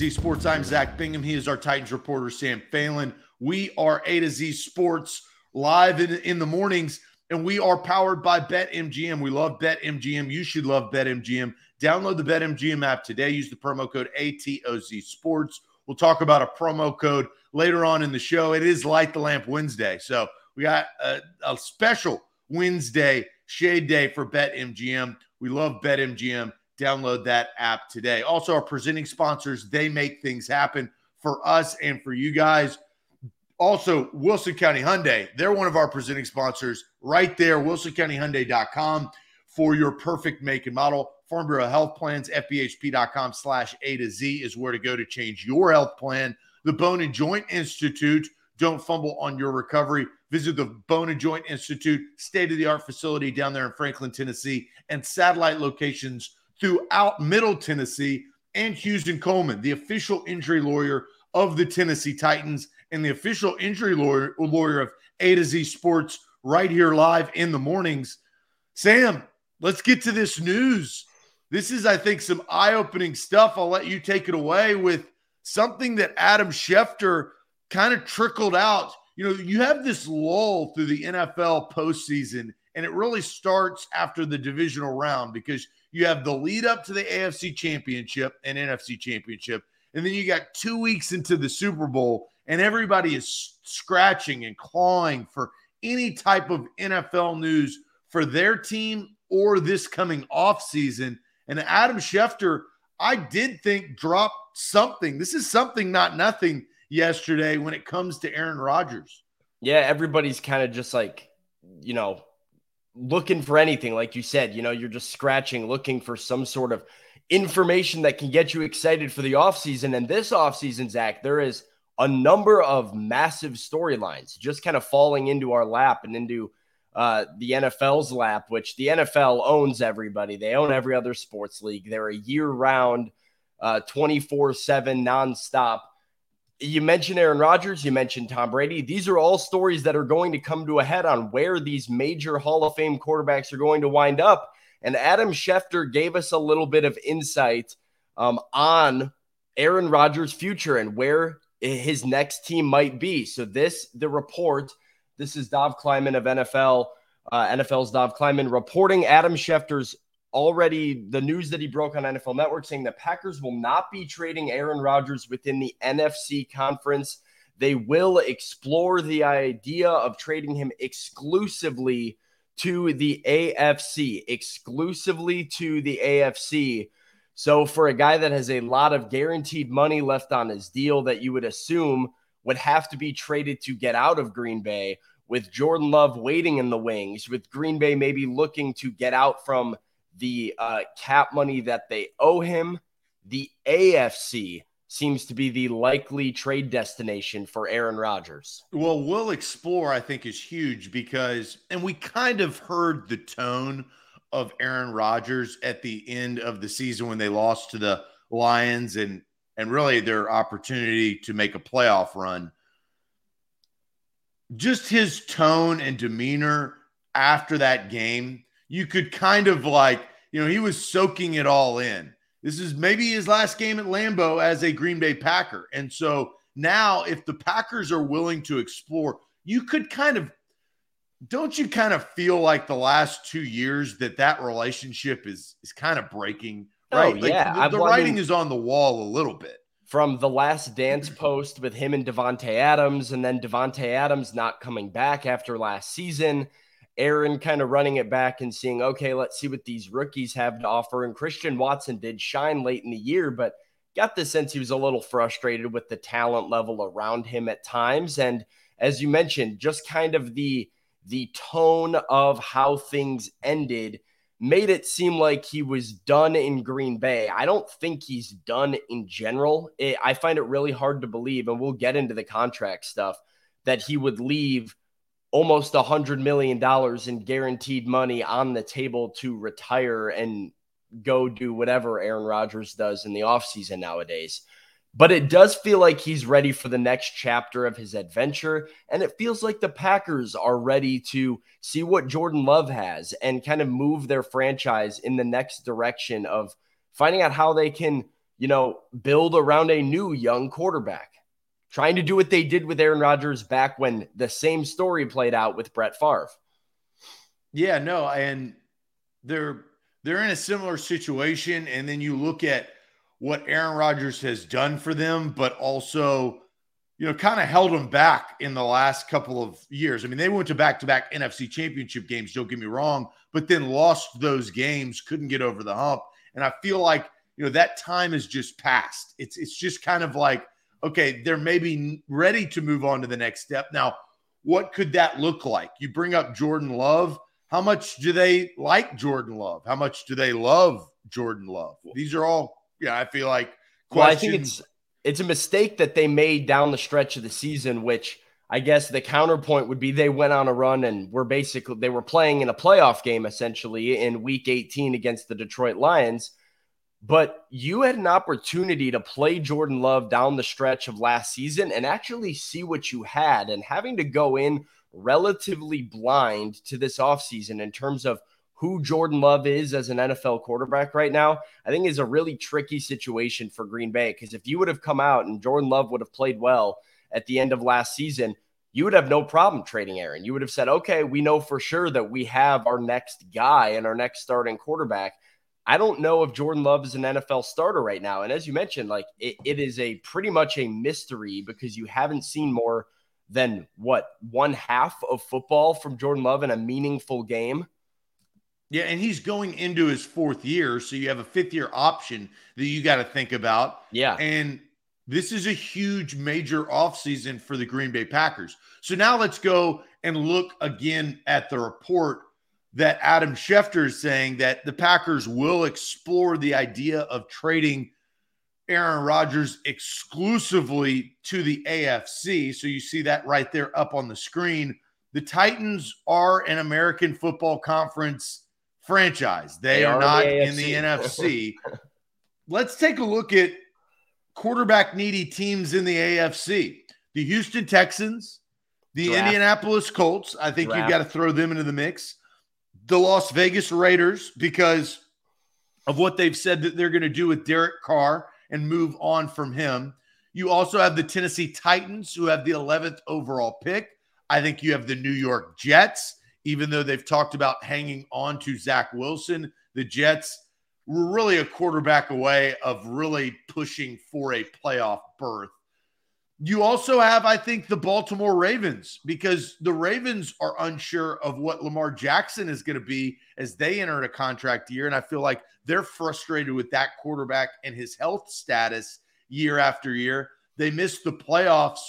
Z Sports. I'm Zach Bingham. He is our Titans reporter, Sam Phalen. We are A to Z Sports live in, in the mornings, and we are powered by BetMGM. We love BetMGM. You should love BetMGM. Download the BetMGM app today. Use the promo code ATOZ Sports. We'll talk about a promo code later on in the show. It is Light the Lamp Wednesday. So we got a, a special Wednesday shade day for BetMGM. We love BetMGM. Download that app today. Also, our presenting sponsors, they make things happen for us and for you guys. Also, Wilson County Hyundai, they're one of our presenting sponsors right there, wilsoncountyhyundai.com for your perfect make and model. Farm Bureau Health Plans, FBHP.com slash A to Z is where to go to change your health plan. The Bone and Joint Institute, don't fumble on your recovery. Visit the Bone and Joint Institute, state of the art facility down there in Franklin, Tennessee, and satellite locations throughout Middle Tennessee and Houston Coleman, the official injury lawyer of the Tennessee Titans and the official injury lawyer, lawyer of A to Z Sports right here live in the mornings. Sam, let's get to this news. This is, I think, some eye opening stuff. I'll let you take it away with something that Adam Schefter kind of trickled out. You know, you have this lull through the NFL postseason, and it really starts after the divisional round because you have the lead up to the AFC Championship and NFC Championship. And then you got two weeks into the Super Bowl, and everybody is scratching and clawing for any type of NFL news for their team or this coming off season. And Adam Schefter, I did think dropped something. This is something, not nothing, yesterday when it comes to Aaron Rodgers. Yeah, everybody's kind of just like, you know, looking for anything. Like you said, you know, you're just scratching, looking for some sort of information that can get you excited for the offseason. And this offseason, Zach, there is a number of massive storylines just kind of falling into our lap and into uh, the NFL's lap, which the NFL owns everybody. They own every other sports league. They're a year round, 24 uh, 7 nonstop. You mentioned Aaron Rodgers, you mentioned Tom Brady. These are all stories that are going to come to a head on where these major Hall of Fame quarterbacks are going to wind up. And Adam Schefter gave us a little bit of insight um, on Aaron Rodgers' future and where his next team might be. So this, the report, this is Dov Kleiman of NFL, uh, NFL's Dov Kleiman reporting Adam Schefter's already the news that he broke on NFL Network saying the Packers will not be trading Aaron Rodgers within the NFC conference. They will explore the idea of trading him exclusively to the AFC, exclusively to the AFC. So, for a guy that has a lot of guaranteed money left on his deal that you would assume would have to be traded to get out of Green Bay, with Jordan Love waiting in the wings, with Green Bay maybe looking to get out from the uh, cap money that they owe him, the AFC seems to be the likely trade destination for Aaron Rodgers. Well, we'll explore, I think, is huge because, and we kind of heard the tone of Aaron Rodgers at the end of the season when they lost to the Lions and and really their opportunity to make a playoff run. Just his tone and demeanor after that game, you could kind of like, you know, he was soaking it all in. This is maybe his last game at Lambeau as a Green Bay Packer. And so now, if the Packers are willing to explore, you could kind of don't you kind of feel like the last two years that that relationship is is kind of breaking oh, right oh, yeah like the, the writing is on the wall a little bit from the last dance post with him and Davante Adams and then Davante Adams not coming back after last season Aaron kind of running it back and seeing okay let's see what these rookies have to offer and Christian Watson did shine late in the year but got the sense he was a little frustrated with the talent level around him at times and as you mentioned just kind of the the tone of how things ended made it seem like he was done in Green Bay. I don't think he's done in general. It, I find it really hard to believe, and we'll get into the contract stuff, that he would leave almost a hundred million dollars in guaranteed money on the table to retire and go do whatever Aaron Rodgers does in the offseason nowadays but it does feel like he's ready for the next chapter of his adventure. And it feels like the Packers are ready to see what Jordan Love has and kind of move their franchise in the next direction of finding out how they can you know, build around a new young quarterback, trying to do what they did with Aaron Rodgers back when the same story played out with Brett Favre. Yeah, no, and they're they're in a similar situation, and then you look at what Aaron Rodgers has done for them, but also, you know, kind of held them back in the last couple of years. I mean, they went to back to back NFC championship games, don't get me wrong, but then lost those games, couldn't get over the hump. And I feel like, you know, that time has just passed. It's it's just kind of like, okay, they're maybe ready to move on to the next step. Now, what could that look like? You bring up Jordan Love. How much do they like Jordan Love? How much do they love Jordan Love? These are all, yeah, I feel like questions. Well, I think it's it's a mistake that they made down the stretch of the season, which I guess the counterpoint would be they went on a run and were basically they were playing in a playoff game essentially in week 18 against the Detroit Lions. But you had an opportunity to play Jordan Love down the stretch of last season and actually see what you had. And having to go in relatively blind to this offseason in terms of who Jordan Love is as an NFL quarterback right now, I think is a really tricky situation for Green Bay. Because if you would have come out and Jordan Love would have played well at the end of last season, you would have no problem trading Aaron. You would have said, okay, we know for sure that we have our next guy and our next starting quarterback. I don't know if Jordan Love is an NFL starter right now. And as you mentioned, like it, it is a pretty much a mystery because you haven't seen more than what one half of football from Jordan Love in a meaningful game. Yeah, and he's going into his fourth year, so you have a fifth year option that you got to think about. Yeah. And this is a huge major offseason for the Green Bay Packers. So now let's go and look again at the report that Adam Schefter is saying that the Packers will explore the idea of trading Aaron Rodgers exclusively to the AFC. So you see that right there up on the screen. The Titans are an American Football Conference franchise. They, they are, are, not the in the NFC. Let's take a look at quarterback needy teams in the AFC. The Houston Texans, the Draft. Indianapolis Colts. I think Draft. you've got to throw them into the mix the Las Vegas Raiders because of what they've said that they're going to do with Derek Carr and move on from him. You also have the Tennessee Titans, who have the 11th overall pick. I think you have the New York Jets, even though they've talked about hanging on to Zach Wilson. The Jets were really a quarterback away of really pushing for a playoff berth. You also have, I think, the Baltimore Ravens because the Ravens are unsure of what Lamar Jackson is going to be as they enter a contract year. And I feel like they're frustrated with that quarterback and his health status year after year. They missed the playoffs,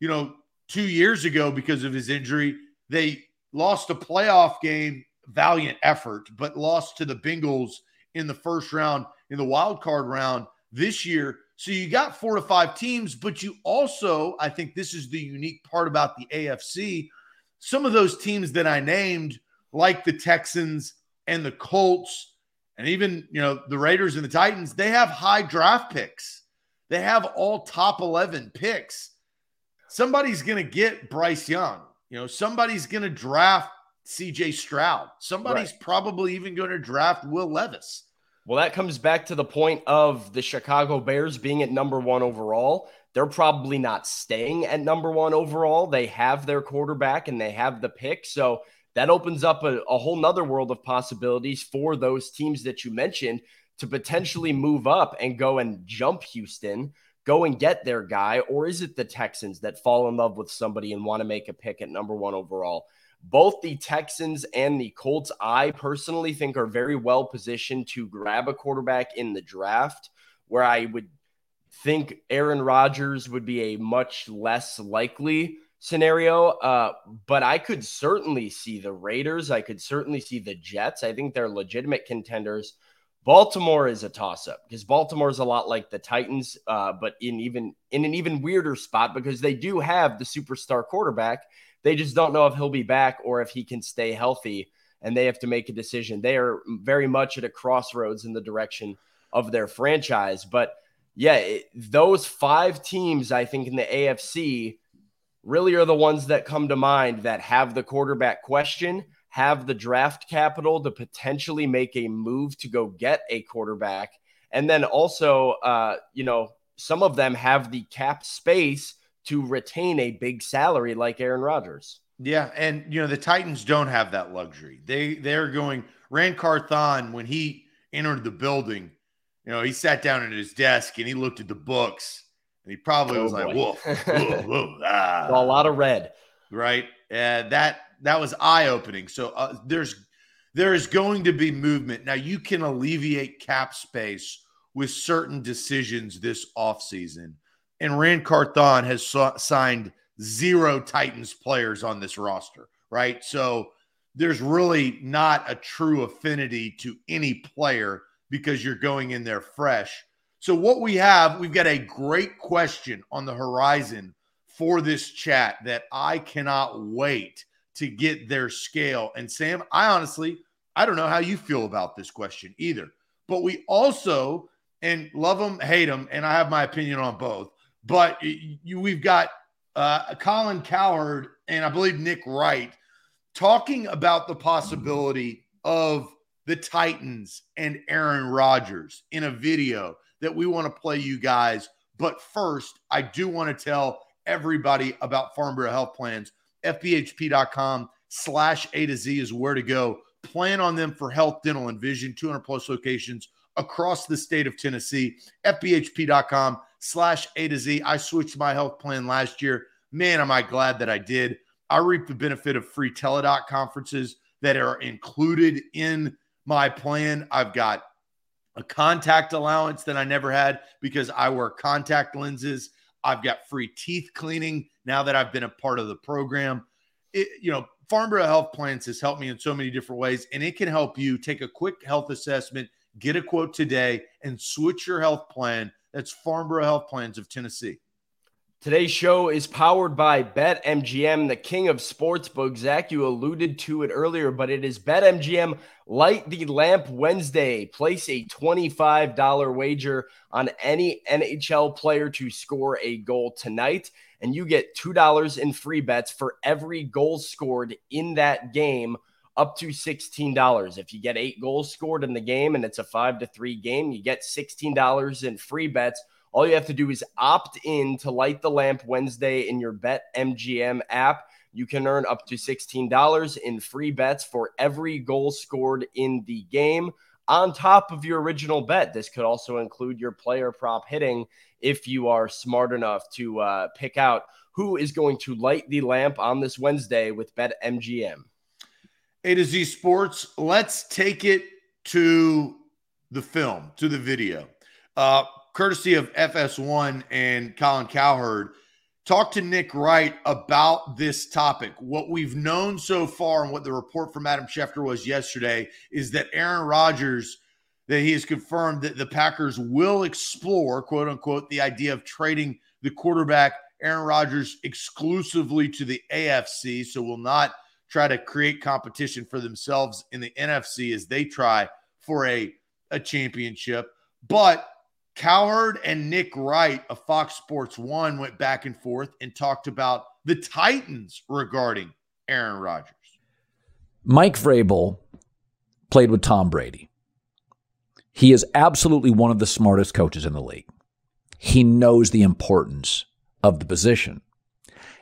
you know, two years ago because of his injury. They lost a playoff game, valiant effort, but lost to the Bengals in the first round, in the wild card round this year so you got four to five teams, but you also, I think this is the unique part about the AFC. Some of those teams that I named, like the Texans and the Colts, and even you know the Raiders and the Titans, they have high draft picks. They have all top 11 picks. Somebody's going to get Bryce Young. You know, somebody's going to draft CJ Stroud. Somebody's right. probably even going to draft Will Levis. Well, that comes back to the point of the Chicago Bears being at number one overall. They're probably not staying at number one overall. They have their quarterback and they have the pick. So that opens up a, a whole nother world of possibilities for those teams that you mentioned to potentially move up and go and jump Houston, go and get their guy. Or is it the Texans that fall in love with somebody and want to make a pick at number one overall? Both the Texans and the Colts, I personally think are very well positioned to grab a quarterback in the draft, where I would think Aaron Rodgers would be a much less likely scenario. Uh, but I could certainly see the Raiders. I could certainly see the Jets. I think they're legitimate contenders. Baltimore is a toss up because Baltimore is a lot like the Titans, uh, but in even in an even weirder spot because they do have the superstar quarterback they just don't know if he'll be back or if he can stay healthy, and they have to make a decision. They are very much at a crossroads in the direction of their franchise. But yeah, it, those five teams, I think, in the AFC really are the ones that come to mind that have the quarterback question, have the draft capital to potentially make a move to go get a quarterback, And then also, uh, you know, some of them have the cap space to retain a big salary like Aaron Rodgers. Yeah, and you know the Titans don't have that luxury. They they're going Ran Carthon when he entered the building. You know, he sat down at his desk and he looked at the books and he probably oh was boy. like, "Woof, woof, woof ah. a lot of red." Right, uh, that that was eye opening. So uh, there's there is going to be movement now. You can alleviate cap space with certain decisions this offseason. And Ran Carthon has signed zero Titans players on this roster, right? So there's really not a true affinity to any player because you're going in there fresh. So, what we have, we've got a great question on the horizon for this chat that I cannot wait to get their scale. And Sam, I honestly, I don't know how you feel about this question either. But we also, and love them, hate them, and I have my opinion on both. But you, we've got uh, Colin Cowherd and I believe Nick Wright talking about the possibility of the Titans and Aaron Rodgers in a video that we want to play you guys. But first, I do want to tell everybody about Farm Bureau Health Plans. FBHP.com slash A to Z is where to go. Plan on them for health, dental, and vision, 200 plus locations across the state of Tennessee. FBHP.com slash A to Z. I switched my health plan last year. Man, am I glad that I did. I reap the benefit of free teledoc conferences that are included in my plan. I've got a contact allowance that I never had because I wear contact lenses. I've got free teeth cleaning now that I've been a part of the program. It, you know, Farm Bureau Health Plans has helped me in so many different ways, and it can help you take a quick health assessment, get a quote today, and switch your health plan. That's Farm Bureau Health Plans of Tennessee. Today's show is powered by BetMGM, the king of sportsbooks. Zach, you alluded to it earlier, but it is BetMGM Light the Lamp Wednesday. Place a $25 wager on any NHL player to score a goal tonight, and you get $2 in free bets for every goal scored in that game, up to $16. If you get eight goals scored in the game and it's a five to three game, you get $16 in free bets all you have to do is opt in to Light the Lamp Wednesday in your Bet MGM app. You can earn up to $16 in free bets for every goal scored in the game on top of your original bet. This could also include your player prop hitting if you are smart enough to uh, pick out who is going to light the lamp on this Wednesday with Bet MGM. A to Z Sports, let's take it to the film, to the video. Uh, courtesy of FS1 and Colin Cowherd, talk to Nick Wright about this topic. What we've known so far and what the report from Adam Schefter was yesterday is that Aaron Rodgers, that he has confirmed that the Packers will explore, quote unquote, the idea of trading the quarterback Aaron Rodgers exclusively to the AFC. So we'll not try to create competition for themselves in the NFC as they try for a, a championship. But Cowherd and Nick Wright of Fox Sports One went back and forth and talked about the Titans regarding Aaron Rodgers. Mike Vrabel played with Tom Brady. He is absolutely one of the smartest coaches in the league. He knows the importance of the position.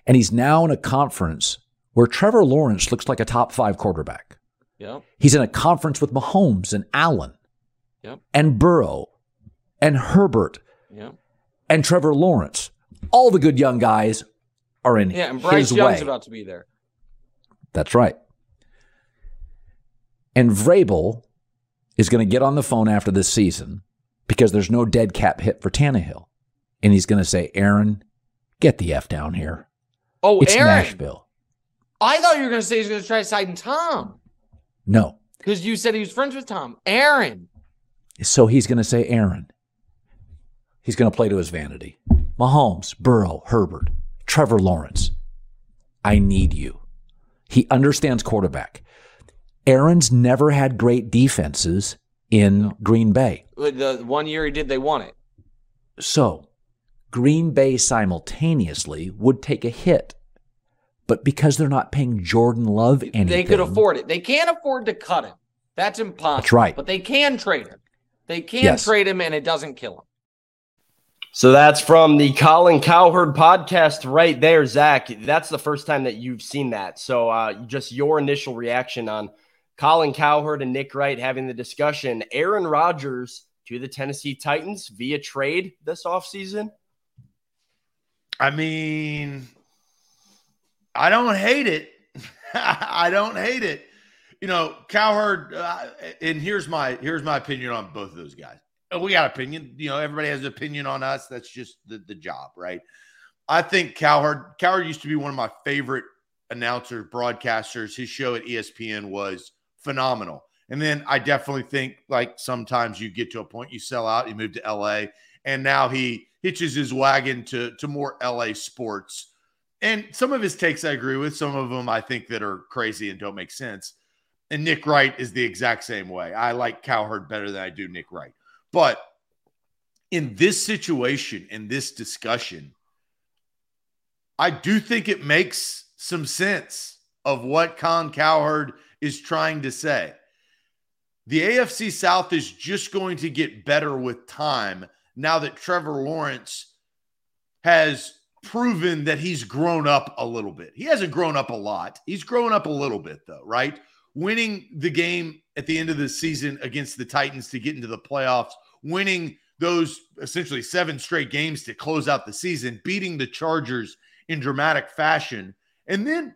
And he's now in a conference where Trevor Lawrence looks like a top five quarterback. Yep. He's in a conference with Mahomes and Allen yep. and Burrow and Herbert yeah. and Trevor Lawrence. All the good young guys are in yeah, and Bryce his Young's way. about to be there. That's right. And Vrabel is going to get on the phone after this season because there's no dead cap hit for Tannehill. And he's going to say, Aaron, get the F down here. Oh, it's Aaron. Nashville. I thought you were going to say he's going to try signing Tom. No. Because you said he was friends with Tom. Aaron. So he's going to say, Aaron, he's going to play to his vanity. Mahomes, Burrow, Herbert, Trevor Lawrence. I need you. He understands quarterback. Aaron's never had great defenses in Green Bay. The one year he did, they won it. So, Green Bay simultaneously would take a hit. But because they're not paying Jordan Love anything, they could afford it. They can't afford to cut him. That's impossible. That's right. But they can trade him. They can Yes. trade him and it doesn't kill him. So that's from the Colin Cowherd podcast right there, Zach. That's the first time that you've seen that. So uh, just your initial reaction on Colin Cowherd and Nick Wright having the discussion. Aaron Rodgers to the Tennessee Titans via trade this offseason. I mean, I don't hate it. I don't hate it. You know, Cowherd, uh, and here's my here's my opinion on both of those guys. Uh, We got opinion. You know, everybody has an opinion on us. That's just the, the job, right? I think Cowherd Cowherd used to be one of my favorite announcers, broadcasters. His show at ESPN was phenomenal. And then I definitely think like sometimes you get to a point you sell out, you move to LA, and now he hitches his wagon to to more LA sports. And some of his takes I agree with, some of them I think that are crazy and don't make sense. And Nick Wright is the exact same way. I like Cowherd better than I do Nick Wright. But in this situation, in this discussion, I do think it makes some sense of what Con Cowherd is trying to say. The AFC South is just going to get better with time now that Trevor Lawrence has proven that he's grown up a little bit. He hasn't grown up a lot. He's grown up a little bit, though, right? Winning the game at the end of the season against the Titans to get into the playoffs, winning those essentially seven straight games to close out the season, beating the Chargers in dramatic fashion, and then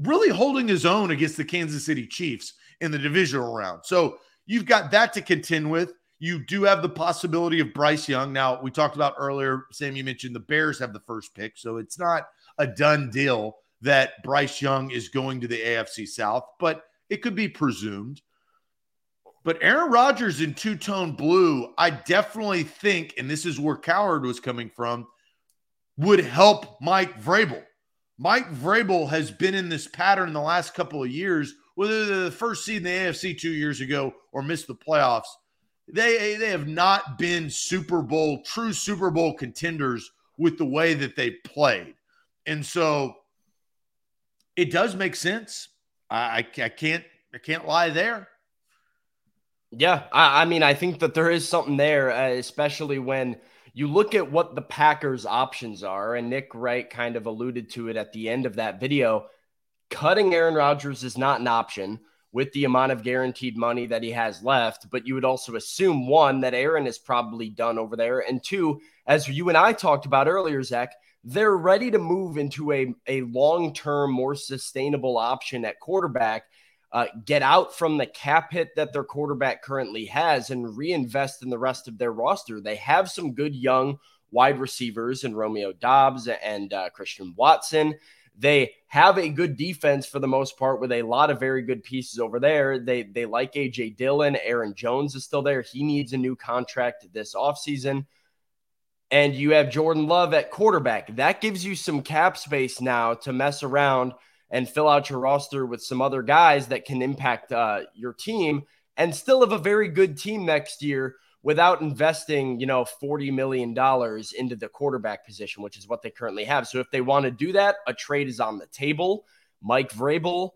really holding his own against the Kansas City Chiefs in the divisional round. So you've got that to contend with. You do have the possibility of Bryce Young. Now, we talked about earlier, Sam, you mentioned the Bears have the first pick. So it's not a done deal that Bryce Young is going to the AFC South, but it could be presumed. But Aaron Rodgers in two tone blue, I definitely think, and this is where Cowherd was coming from, would help Mike Vrabel. Mike Vrabel has been in this pattern the last couple of years, whether the first seed in the AFC two years ago or missed the playoffs. They, they have not been Super Bowl, true Super Bowl contenders with the way that they played. And so it does make sense. I, I, I can't I can't lie there. Yeah, I, I mean, I think that there is something there, uh, especially when you look at what the Packers' options are. And Nick Wright kind of alluded to it at the end of that video. Cutting Aaron Rodgers is not an option with the amount of guaranteed money that he has left. But you would also assume one, that Aaron is probably done over there. And two, as you and I talked about earlier, Zach, they're ready to move into a, a long term, more sustainable option at quarterback uh, get out from the cap hit that their quarterback currently has and reinvest in the rest of their roster. They have some good young wide receivers and Romeo Doubs and uh, Christian Watson. They have a good defense for the most part with a lot of very good pieces over there. They they like AJ Dillon. Aaron Jones is still there. He needs a new contract this offseason. And you have Jordan Love at quarterback. That gives you some cap space now to mess around and fill out your roster with some other guys that can impact uh, your team and still have a very good team next year without investing, you know, $40 million into the quarterback position, which is what they currently have. So if they want to do that, a trade is on the table. Mike Vrabel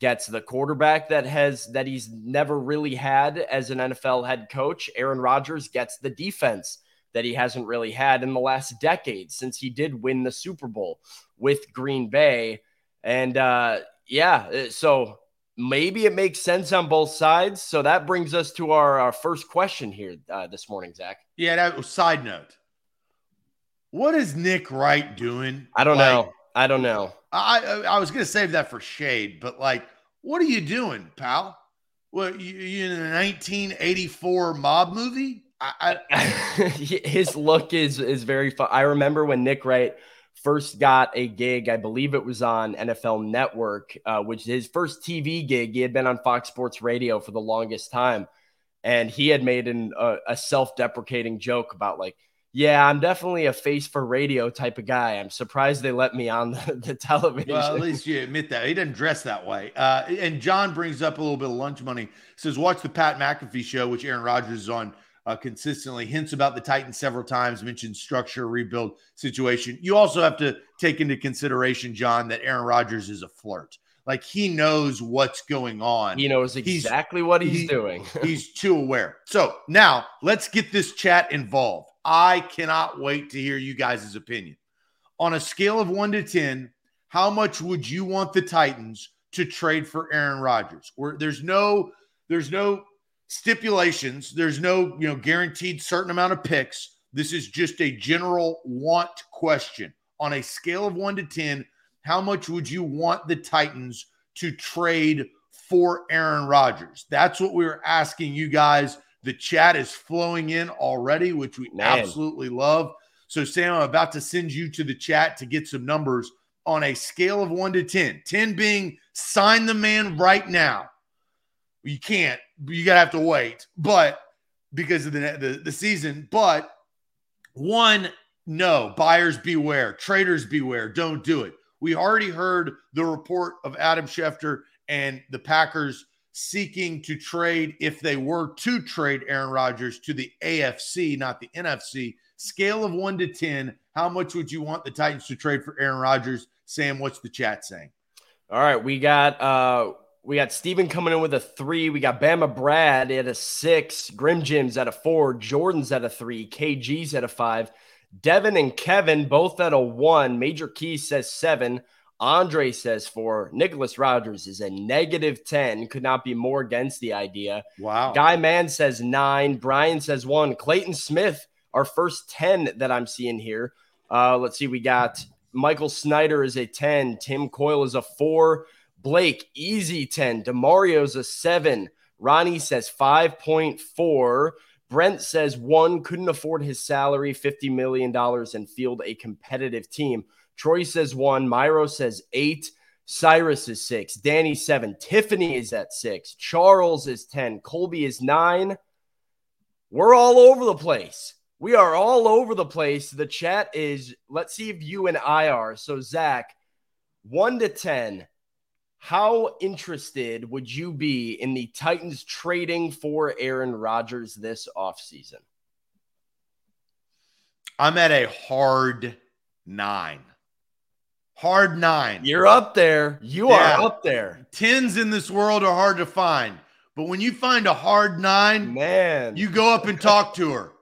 gets the quarterback that has that he's never really had as an NFL head coach. Aaron Rodgers gets the defense that he hasn't really had in the last decade since he did win the Super Bowl with Green Bay. And uh, yeah, so maybe it makes sense on both sides. So that brings us to our, our first question here uh, this morning, Zach. Yeah. That side note. What is Nick Wright doing? I don't Like, know. I don't know. I I, was gonna save that for shade, but like, what are you doing, pal? What you, you in a 1984 mob movie? I, I His look is is very fun. I remember when Nick Wright first got a gig. I believe it was on NFL Network, uh, which is his first TV gig. He had been on Fox Sports Radio for the longest time, and he had made an, a, self-deprecating joke about like, "Yeah, I'm definitely a face for radio type of guy. I'm surprised they let me on the, the television." Well, at least you admit that he doesn't dress that way. Uh, and John brings up a little bit of lunch money. Says watch the Pat McAfee show, which Aaron Rodgers is on uh, consistently. Hints about the Titans several times. Mentions structure, rebuild situation. You also have to take into consideration, John, that Aaron Rodgers is a flirt. Like he knows what's going on. He knows He's- exactly what he's he- doing. He's too aware. So now let's get this chat involved. I cannot wait to hear you guys' opinion. On a scale of one to 10, how much would you want the Titans to trade for Aaron Rodgers? Where there's no, there's no stipulations, there's no, you know, guaranteed certain amount of picks. This is just a general want question. On a scale of one to 10, how much would you want the Titans to trade for Aaron Rodgers? That's what we were asking you guys. The chat is flowing in already, which we Man. absolutely love. So, Sam, I'm about to send you to the chat to get some numbers on a scale of one to 10. 10 being sign the man right now. You can't, you got to have to wait, but because of the, the, the season. But one, no, buyers beware, traders beware, don't do it. We already heard the report of Adam Schefter and the Packers seeking to trade if they were to trade Aaron Rodgers to the AFC, not the NFC. Scale of one to 10, how much would you want the Titans to trade for Aaron Rodgers? Sam, what's the chat saying? All right, we got uh we got Steven coming in with a three. We got Bama Brad at a six, Grim Jim's at a four, Jordan's at a three, KG's at a five, Devin and Kevin both at a one. Major Key says seven. Andre says four. Nicholas Rogers is a negative 10. Could not be more against the idea. Wow. Guy Mann says nine. Brian says one. Clayton Smith, our first 10 that I'm seeing here. Uh, let's see. We got Michael Snyder is a 10. Tim Coyle is a four. Blake, easy 10. Demario's a seven. Ronnie says 5.4. Brent says one couldn't afford his salary, $50 million, and field a competitive team. Troy says one. Myro says eight. Cyrus is six. Danny seven. Tiffany is at six. Charles is 10. Colby is nine. We're all over the place. We are all over the place. The chat is, let's see if you and I are. So, Zach, one to 10, how interested would you be in the Titans trading for Aaron Rodgers this offseason? I'm at a hard nine. Hard nine. You're up there. You Yeah. are up there. Tens in this world are hard to find. But when you find a hard nine, Man. you go up and talk to her.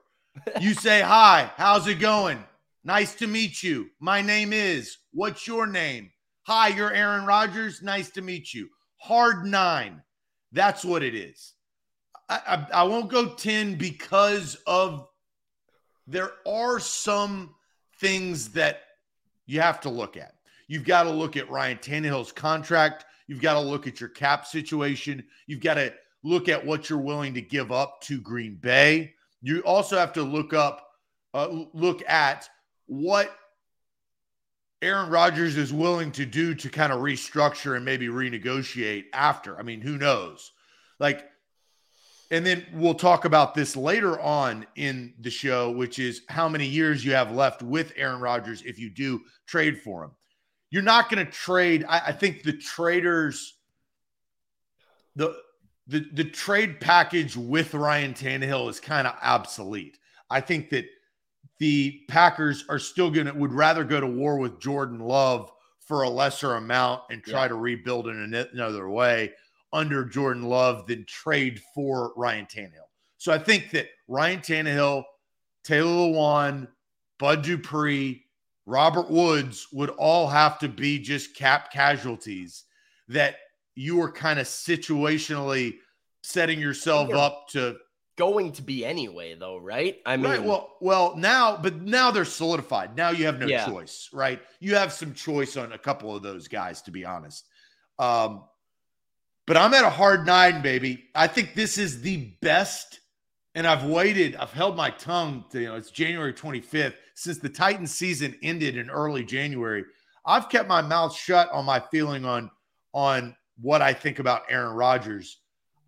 You say, Hi, how's it going? Nice to meet you. My name is. What's your name? Hi, you're Aaron Rodgers. Nice to meet you. Hard nine. That's what it is. I, I, I won't go 10 because of there are some things that you have to look at. You've got to look at Ryan Tannehill's contract. You've got to look at your cap situation. You've got to look at what you're willing to give up to Green Bay. You also have to look up, uh, look at what Aaron Rodgers is willing to do to kind of restructure and maybe renegotiate after. I mean, who knows? Like, and then we'll talk about this later on in the show, which is how many years you have left with Aaron Rodgers if you do trade for him. You're not going to trade. I, I think the traders, the the the trade package with Ryan Tannehill is kind of obsolete. I think that the Packers are still going to would rather go to war with Jordan Love for a lesser amount and try Yeah. to rebuild in another way under Jordan Love than trade for Ryan Tannehill. So I think that Ryan Tannehill, Taylor Lewan, Bud Dupree, Robert Woods would all have to be just cap casualties that you are kind of situationally setting yourself You're- up to going to be anyway, though, right? I mean, right. Well, well, now, but now they're solidified. Now you have no Yeah. choice, right? You have some choice on a couple of those guys, to be honest. Um, but I'm at a hard nine, baby. I think this is the best, and I've waited. I've held my tongue. To, you know, it's January 25th since the Titans season ended in early January. I've kept my mouth shut on my feeling on on what I think about Aaron Rodgers.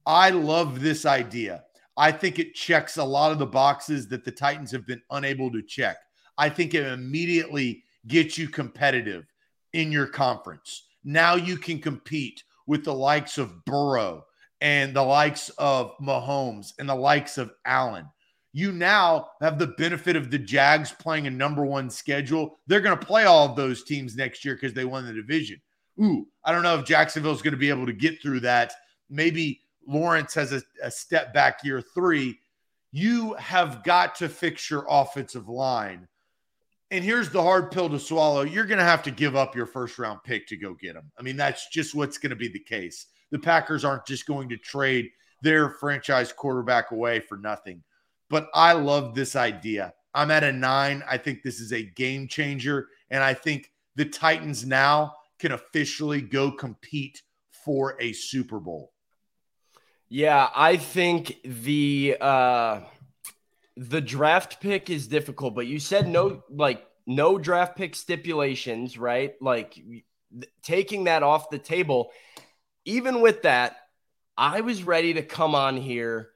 I love this idea. I think it checks a lot of the boxes that the Titans have been unable to check. I think it immediately gets you competitive in your conference. Now you can compete with the likes of Burrow and the likes of Mahomes and the likes of Allen. You now have the benefit of the Jags playing a number one schedule. They're going to play all of those teams next year because they won the division. ooh, I don't know if Jacksonville's going to be able to get through that. Maybe Lawrence has a, a step back year three. You have got to fix your offensive line. And here's the hard pill to swallow. You're going to have to give up your first round pick to go get him. I mean, that's just what's going to be the case. The Packers aren't just going to trade their franchise quarterback away for nothing. But I love this idea. I'm at a nine. I think this is a game changer. And I think the Titans now can officially go compete for a Super Bowl. Yeah, I think the uh the draft pick is difficult, but you said no like no draft pick stipulations, right? Like taking that off the table. Even with that, I was ready to come on here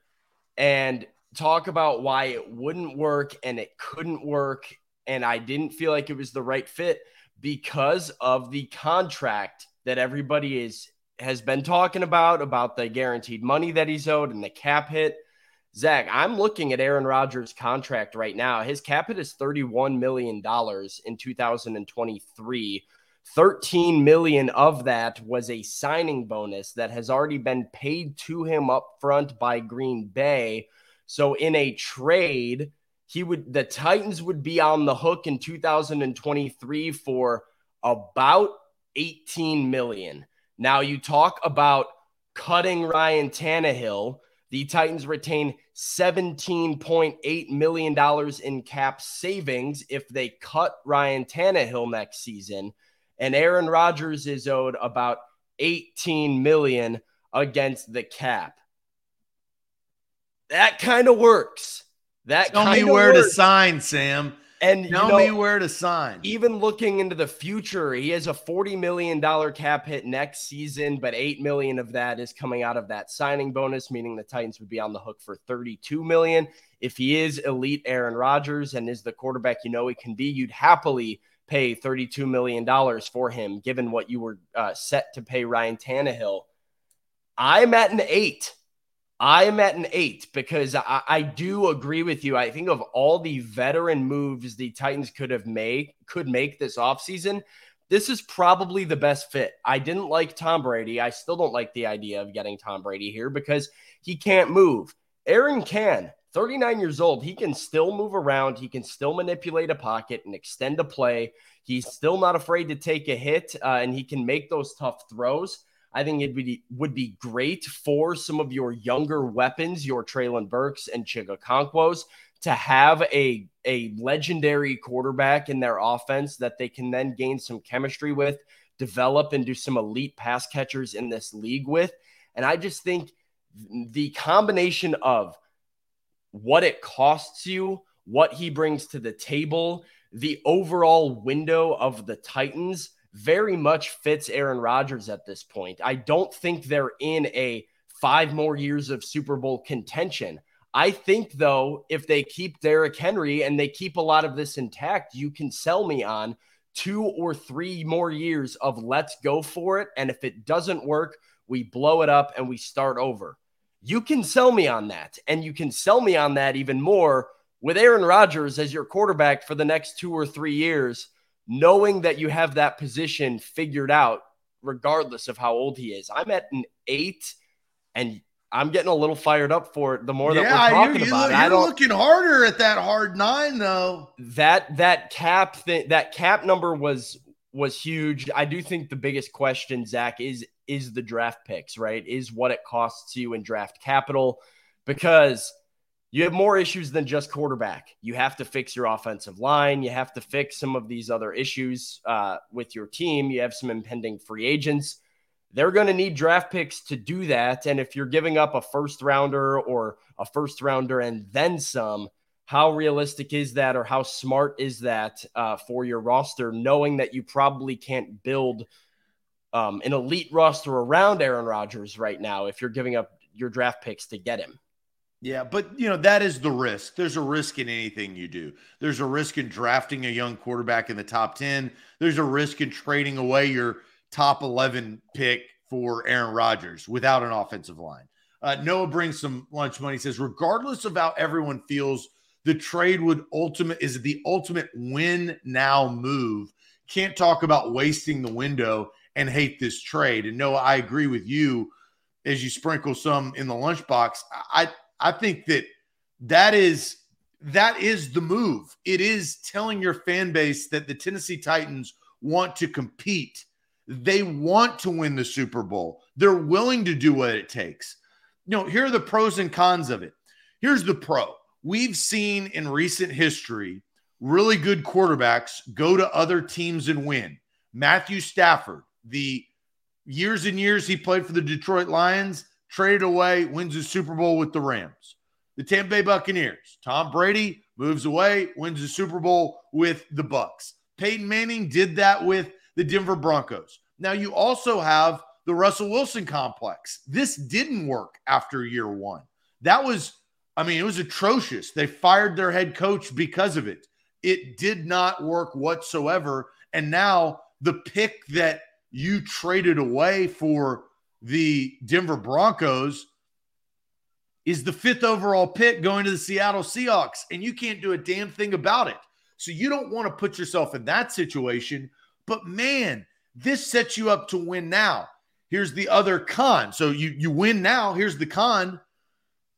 and talk about why it wouldn't work and it couldn't work and I didn't feel like it was the right fit because of the contract that everybody is has been talking about about the guaranteed money that he's owed and the cap hit. Zach, I'm looking at Aaron Rodgers' contract right now. His cap hit is $31 million in 2023. 13 million of that was a signing bonus that has already been paid to him up front by Green Bay. So in a trade, he would the Titans would be on the hook in 2023 for about 18 million. Now you talk about cutting Ryan Tannehill. The Titans retain $17.8 million in cap savings if they cut Ryan Tannehill next season. And Aaron Rodgers is owed about 18 million against the cap. That kind of works. That tell me where works. to sign, Sam. And tell you know, me where to sign. Even looking into the future, he has a $40 million cap hit next season, but 8 million of that is coming out of that signing bonus, meaning the Titans would be on the hook for 32 million. If he is elite Aaron Rodgers and is the quarterback you know he can be, you'd happily pay $32 million for him, given what you were uh, set to pay Ryan Tannehill. I'm at an eight. I am at an eight because I, I, do agree with you. I think of all the veteran moves the Titans could have made, could make this offseason, this is probably the best fit. I didn't like Tom Brady. I still don't like the idea of getting Tom Brady here because he can't move. Aaron can. 39 years old. He can still move around. He can still manipulate a pocket and extend a play. He's still not afraid to take a hit uh, and he can make those tough throws. I think it would be, would be great for some of your younger weapons, your Treylon Burks and Chig Okonkwo's, to have a, a legendary quarterback in their offense that they can then gain some chemistry with, develop and do some elite pass catchers in this league with. And I just think the combination of what it costs you, what he brings to the table, the overall window of the Titans – very much fits Aaron Rodgers at this point. I don't think they're in a five more years of Super Bowl contention. I think, though, if they keep Derrick Henry and they keep a lot of this intact, you can sell me on two or three more years of let's go for it. And if it doesn't work, we blow it up and we start over. You can sell me on that. And you can sell me on that even more with Aaron Rodgers as your quarterback for the next two or three years knowing that you have that position figured out, regardless of how old he is. I'm at an eight, and I'm getting a little fired up for it. The more that yeah, we're talking you, about, it. you're looking harder at that hard nine, though. That that cap thing, that cap number was was huge. I do think the biggest question, Zach, is is the draft picks, right? Is what it costs you in draft capital, because you have more issues than just quarterback. You have to fix your offensive line. You have to fix some of these other issues uh, with your team. You have some impending free agents. They're going to need draft picks to do that. And if you're giving up a first rounder or a first rounder and then some, how realistic is that or how smart is that uh, for your roster, knowing that you probably can't build um, an elite roster around Aaron Rodgers right now if you're giving up your draft picks to get him? Yeah, but you know, that is the risk. There's a risk in anything you do. There's a risk in drafting a young quarterback in the top 10. There's a risk in trading away your top 11 pick for Aaron Rodgers without an offensive line. Uh, Noah brings some lunch money. Says, regardless of how everyone feels, the trade would ultimate is the ultimate win now move. Can't talk about wasting the window and hate this trade. And Noah, I agree with you as you sprinkle some in the lunchbox. I I think that that is that is the move. It is telling your fan base that the Tennessee Titans want to compete. They want to win the Super Bowl. They're willing to do what it takes. You know, here are the pros and cons of it. Here's the pro. We've seen in recent history really good quarterbacks go to other teams and win. Matthew Stafford, the years and years he played for the Detroit Lions, traded away, wins the Super Bowl with the Rams. The Tampa Bay Buccaneers, Tom Brady moves away, wins the Super Bowl with the Bucks. Peyton Manning did that with the Denver Broncos. Now you also have the Russell Wilson complex. This didn't work after year 1. That was I mean, it was atrocious. They fired their head coach because of it. It did not work whatsoever. And now the pick that you traded away for the Denver Broncos is the fifth overall pick going to the Seattle Seahawks, and you can't do a damn thing about it. So you don't want to put yourself in that situation. But man, this sets you up to win now. Here's the other con. So you you win now. Here's the con.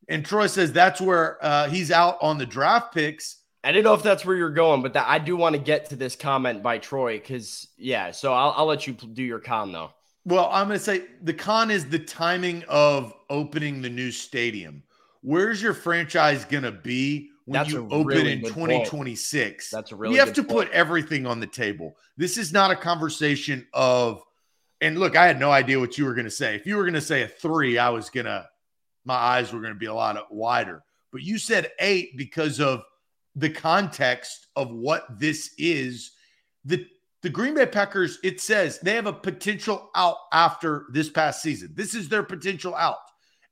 And Troy says that's where uh, he's out on the draft picks. I didn't know if that's where you're going, but that, I do want to get to this comment by Troy because, yeah. So I'll, I'll let you do your con though. Well, I'm going to say the con is the timing of opening the new stadium. Where's your franchise going to be when That's you open really in 2026? Point. That's a really You have to point. put everything on the table. This is not a conversation of and look, I had no idea what you were going to say. If you were going to say a 3, I was going to my eyes were going to be a lot wider. But you said 8 because of the context of what this is. The the Green Bay Packers, it says they have a potential out after this past season. This is their potential out.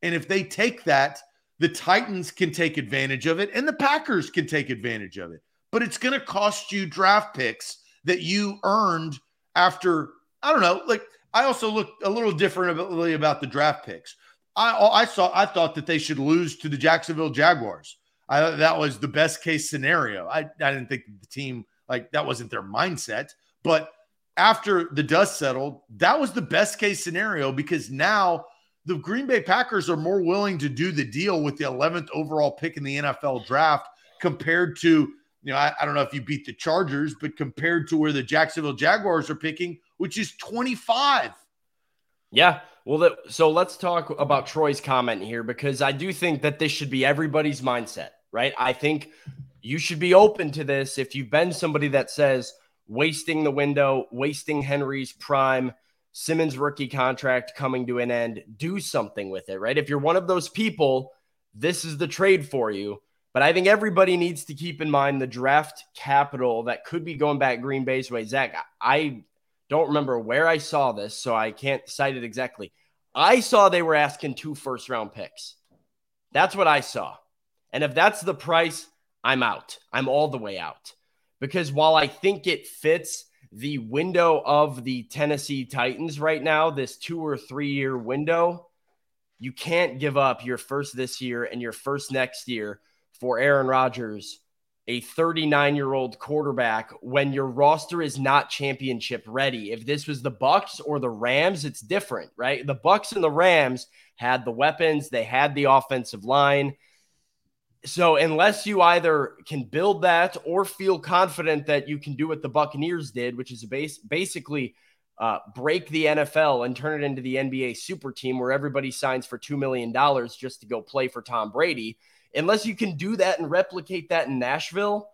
And if they take that, the Titans can take advantage of it and the Packers can take advantage of it. But it's going to cost you draft picks that you earned after, I don't know, like I also looked a little differently about the draft picks. I I saw I thought that they should lose to the Jacksonville Jaguars. I that was the best case scenario. I, I didn't think the team like that wasn't their mindset, but after the dust settled, that was the best case scenario because now the Green Bay Packers are more willing to do the deal with the 11th overall pick in the NFL draft compared to, you know, I, I don't know if you beat the Chargers, but compared to where the Jacksonville Jaguars are picking, which is 25. Yeah. Well, the, so let's talk about Troy's comment here because I do think that this should be everybody's mindset right? I think you should be open to this if you've been somebody that says wasting the window, wasting Henry's prime, Simmons rookie contract coming to an end, do something with it, right? If you're one of those people, this is the trade for you. But I think everybody needs to keep in mind the draft capital that could be going back Green Bay's way. Zach, I don't remember where I saw this, so I can't cite it exactly. I saw they were asking two first round picks. That's what I saw. And if that's the price, I'm out. I'm all the way out. Because while I think it fits the window of the Tennessee Titans right now, this two or three year window, you can't give up your first this year and your first next year for Aaron Rodgers, a 39 year old quarterback, when your roster is not championship ready. If this was the Bucks or the Rams, it's different, right? The Bucks and the Rams had the weapons, they had the offensive line so unless you either can build that or feel confident that you can do what the Buccaneers did, which is base, basically uh, break the NFL and turn it into the NBA super team where everybody signs for $2 million just to go play for Tom Brady, unless you can do that and replicate that in Nashville,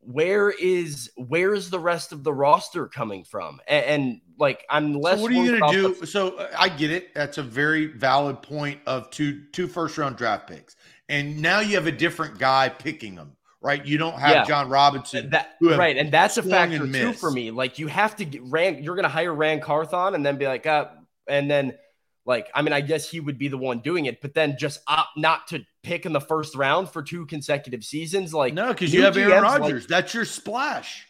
where is where is the rest of the roster coming from? And, and like I'm less. So what are you going to do? The- so uh, I get it. That's a very valid point of two two first round draft picks and now you have a different guy picking them right? You don't have yeah. Jon Robinson, that, right? And that's a factor too for me. Like you have to get Ran. You're going to hire Ran Carthon and then be like, uh, and then like I mean, I guess he would be the one doing it, but then just opt not to pick in the first round for two consecutive seasons. Like no, because you have Aaron Rodgers. Like, that's your splash.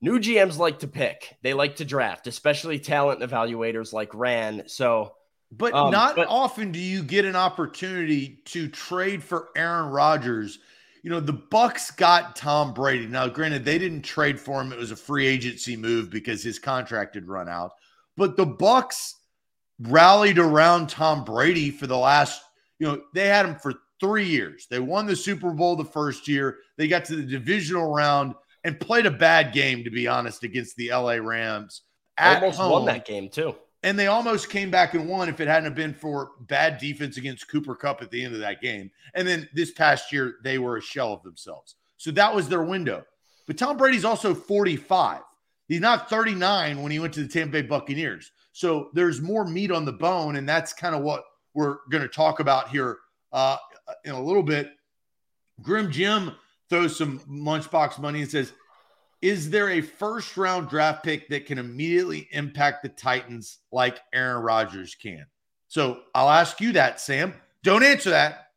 New GMs like to pick. They like to draft, especially talent evaluators like Ran. So but um, not but, often do you get an opportunity to trade for Aaron Rodgers. You know, the Bucks got Tom Brady. Now, granted, they didn't trade for him. It was a free agency move because his contract had run out. But the Bucks rallied around Tom Brady for the last, you know, they had him for three years. They won the Super Bowl the first year. They got to the divisional round and played a bad game, to be honest, against the LA Rams. At almost home. won that game too. And they almost came back and won if it hadn't been for bad defense against Cooper Kupp at the end of that game. And then this past year, they were a shell of themselves. So that was their window. But Tom Brady's also 45. He's not 39 when he went to the Tampa Bay Buccaneers. So there's more meat on the bone. And that's kind of what we're going to talk about here uh, in a little bit. Grim Jim throws some lunchbox money and says, Is there a first round draft pick that can immediately impact the Titans like Aaron Rodgers can? So I'll ask you that, Sam. Don't answer that.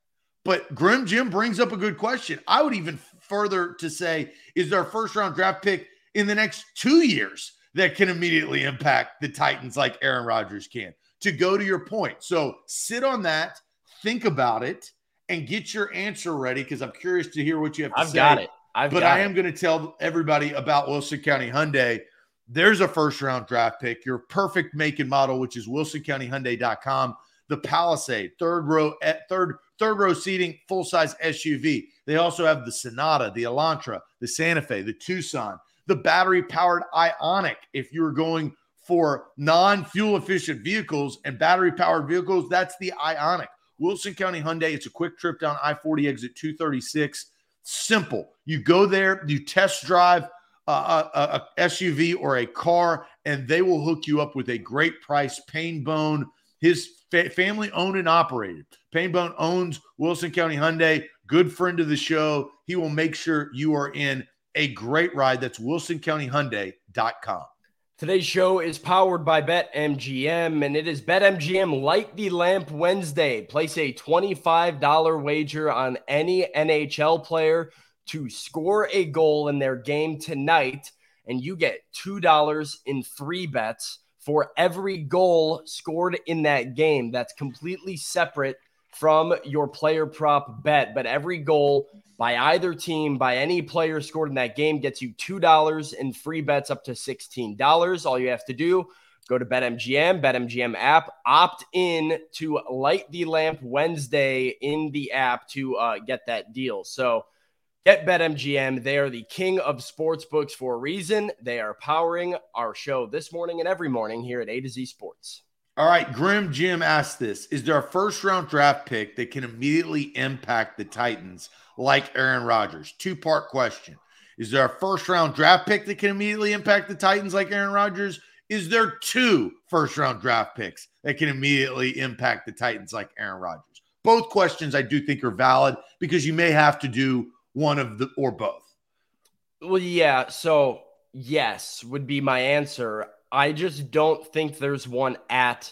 But Grim Jim brings up a good question. I would even further to say, Is there a first round draft pick in the next two years that can immediately impact the Titans like Aaron Rodgers can? To go to your point. So sit on that, think about it and get your answer ready because I'm curious to hear what you have to I've say. Got it. I've but I am going to tell everybody about Wilson County Hyundai. There's a first round draft pick, your perfect make and model, which is wilsoncountyhyundai.com. The Palisade, third row, eh, third third row seating, full size SUV. They also have the Sonata, the Elantra, the Santa Fe, the Tucson, the battery powered Ioniq. If you're going for non fuel efficient vehicles and battery powered vehicles, that's the Ioniq. Wilson County Hyundai. It's a quick trip down I 40 exit 236. Simple. You go there, you test drive a, a, a, SUV or a car, and they will hook you up with a great price. Painbone, his fa- family owned and operated. Painbone owns Wilson County Hyundai, good friend of the show. He will make sure you are in a great ride. That's wilsoncountyhyundai.com. Today's show is powered by BetMGM, and it is BetMGM Light the Lamp Wednesday. Place a $25 wager on any NHL player to score a goal in their game tonight, and you get $2 in free bets for every goal scored in that game. That's completely separate from your player prop bet, but every goal by either team, by any player scored in that game, gets you $2 in free bets up to $16. All you have to do, go to BetMGM, BetMGM app, opt in to Light the Lamp Wednesday in the app to uh, get that deal. So get BetMGM. They are the king of sports books for a reason. They are powering our show this morning and every morning here at A to Z Sports. All right, Grim Jim asked this Is there a first round draft pick that can immediately impact the Titans like Aaron Rodgers? Two part question. Is there a first round draft pick that can immediately impact the Titans like Aaron Rodgers? Is there two first round draft picks that can immediately impact the Titans like Aaron Rodgers? Both questions I do think are valid because you may have to do one of the or both. Well, yeah. So, yes, would be my answer. I just don't think there's one at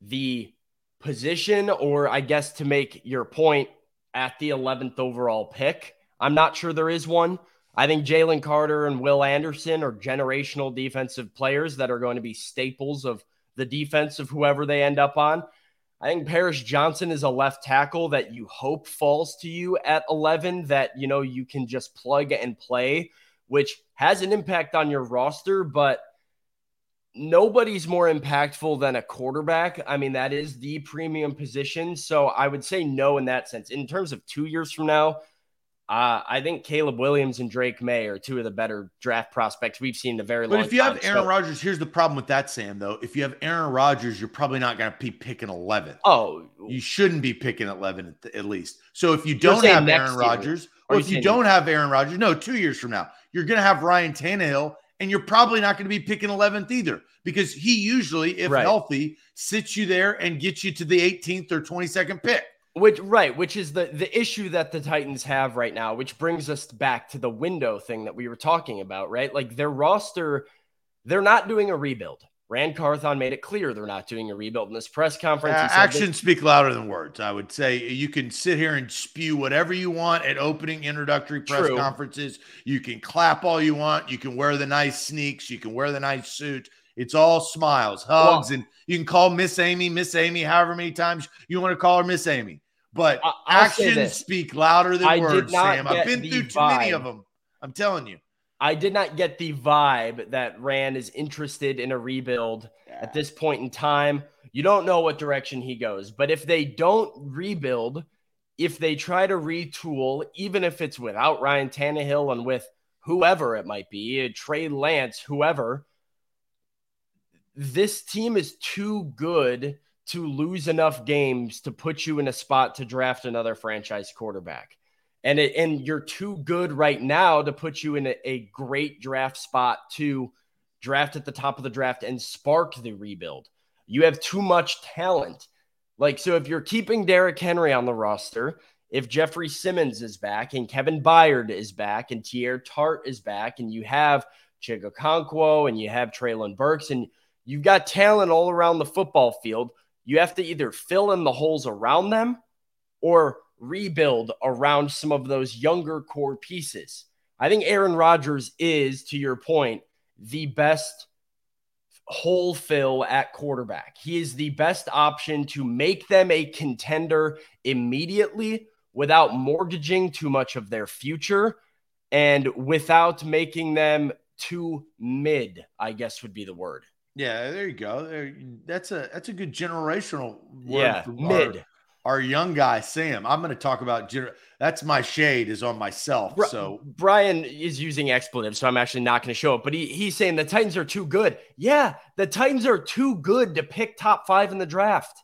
the position, or I guess to make your point, at the 11th overall pick. I'm not sure there is one. I think Jalen Carter and Will Anderson are generational defensive players that are going to be staples of the defense of whoever they end up on. I think Paris Johnson is a left tackle that you hope falls to you at 11 that you know you can just plug and play, which has an impact on your roster, but nobody's more impactful than a quarterback. I mean, that is the premium position. So I would say no in that sense. In terms of two years from now, uh, I think Caleb Williams and Drake Maye are two of the better draft prospects we've seen in a very but long time. But if you time. have Aaron so, Rodgers, here's the problem with that, Sam, though. If you have Aaron Rodgers, you're probably not going to be picking 11. Oh, you shouldn't be picking 11 at, at least. So if you don't have Aaron Rodgers, or if you don't have Aaron Rodgers, no, two years from now, you're going to have Ryan Tannehill and you're probably not going to be picking 11th either because he usually, if right. healthy, sits you there and gets you to the 18th or 22nd pick. Which right, which is the the issue that the Titans have right now, which brings us back to the window thing that we were talking about, right? Like their roster, they're not doing a rebuild. Ran Carthon made it clear they're not doing a rebuild in this press conference. Uh, actions speak louder than words. I would say you can sit here and spew whatever you want at opening introductory press True. conferences. You can clap all you want. You can wear the nice sneaks. You can wear the nice suit. It's all smiles, hugs, well, and you can call Miss Amy, Miss Amy, however many times you want to call her Miss Amy. But I'll actions speak louder than I words, Sam. I've been through too vibe. many of them. I'm telling you. I did not get the vibe that Ran is interested in a rebuild yeah. at this point in time. You don't know what direction he goes, but if they don't rebuild, if they try to retool, even if it's without Ryan Tannehill and with whoever it might be, uh, Trey Lance, whoever, this team is too good to lose enough games to put you in a spot to draft another franchise quarterback. And it, and you're too good right now to put you in a, a great draft spot to draft at the top of the draft and spark the rebuild. You have too much talent. Like, so if you're keeping Derrick Henry on the roster, if Jeffrey Simmons is back and Kevin Byard is back and Teair Tart is back, and you have Chig Okonkwo and you have Treylon Burks, and you've got talent all around the football field, you have to either fill in the holes around them or rebuild around some of those younger core pieces. I think Aaron Rodgers is, to your point, the best hole fill at quarterback. He is the best option to make them a contender immediately without mortgaging too much of their future and without making them too mid, I guess would be the word. Yeah, there you go. That's a that's a good generational word yeah, mid our young guy Sam. I'm going to talk about that's my shade is on myself. So Brian is using expletives, so I'm actually not going to show it. But he, he's saying the Titans are too good. Yeah, the Titans are too good to pick top five in the draft.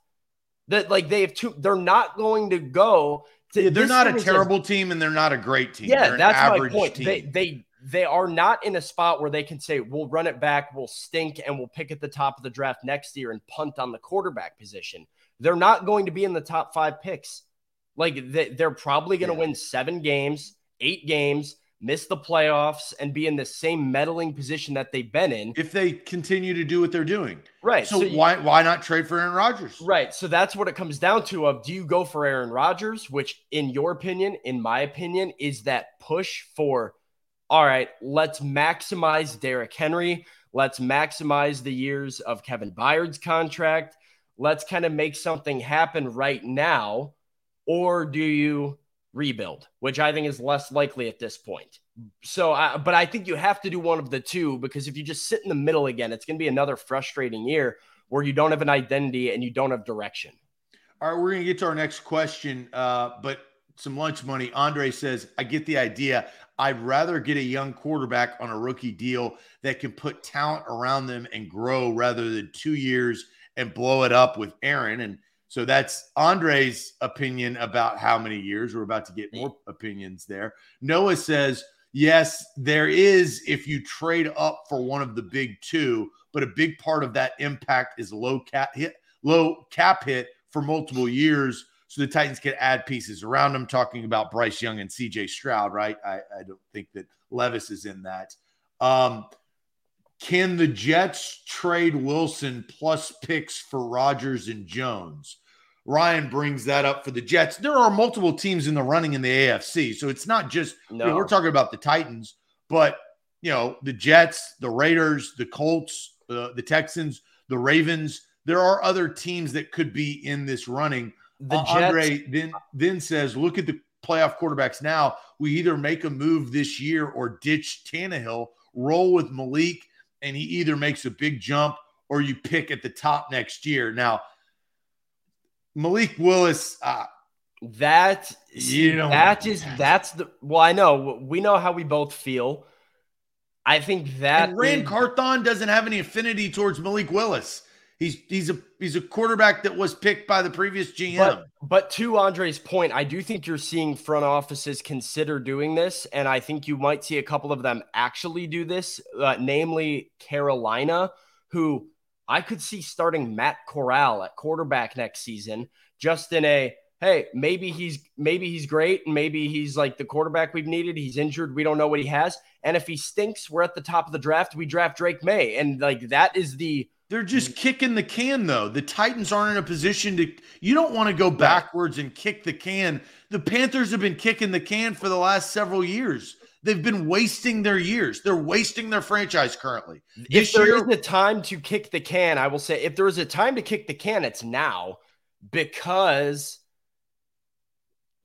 That like they have two. They're not going to go. To, yeah, they're not a terrible team, and they're not a great team. Yeah, that's my point. Team. They they they are not in a spot where they can say we'll run it back, we'll stink, and we'll pick at the top of the draft next year and punt on the quarterback position. They're not going to be in the top five picks. Like they're probably going to yeah. win seven games, eight games, miss the playoffs, and be in the same meddling position that they've been in if they continue to do what they're doing. Right. So, so why why not trade for Aaron Rodgers? Right. So that's what it comes down to. Of do you go for Aaron Rodgers, which in your opinion, in my opinion, is that push for all right, let's maximize Derrick Henry. Let's maximize the years of Kevin Byard's contract let's kind of make something happen right now? Or do you rebuild, which I think is less likely at this point? So, I, but I think you have to do one of the two because if you just sit in the middle again, it's going to be another frustrating year where you don't have an identity and you don't have direction. All right, we're going to get to our next question, uh, but some lunch money. Andre says, I get the idea. I'd rather get a young quarterback on a rookie deal that can put talent around them and grow rather than two years and blow it up with Aaron. And so that's Andre's opinion about how many years. We're about to get more opinions there. Noah says, yes, there is if you trade up for one of the big two, but a big part of that impact is low cap hit, low cap hit for multiple years. So the Titans can add pieces around them, talking about Bryce Young and CJ Stroud, right? I, I don't think that Levis is in that. Um, can the Jets trade Wilson plus picks for Rodgers and Jones? Ryan brings that up for the Jets. There are multiple teams in the running in the AFC. So it's not just, no. you know, we're talking about the Titans, but, you know, the Jets, the Raiders, the Colts, uh, the Texans, the Ravens. There are other teams that could be in this running. The uh, Jets, Andre then, then says, look at the playoff quarterbacks now. We either make a move this year or ditch Tannehill, roll with Malik and he either makes a big jump or you pick at the top next year. Now, Malik Willis, uh, that you know that is that's the well, I know we know how we both feel. I think that and Ran is, Carthon doesn't have any affinity towards Malik Willis. He's he's a he's a quarterback that was picked by the previous GM. But, but to Andre's point, I do think you're seeing front offices consider doing this, and I think you might see a couple of them actually do this, uh, namely Carolina, who I could see starting Matt Corral at quarterback next season, just in a hey, maybe he's maybe he's great, and maybe he's like the quarterback we've needed. He's injured, we don't know what he has, and if he stinks, we're at the top of the draft. We draft Drake Maye and like that is the they're just mm. kicking the can, though. The Titans aren't in a position to. You don't want to go backwards and kick the can. The Panthers have been kicking the can for the last several years. They've been wasting their years. They're wasting their franchise currently. This if there year, is a time to kick the can, I will say if there is a time to kick the can, it's now because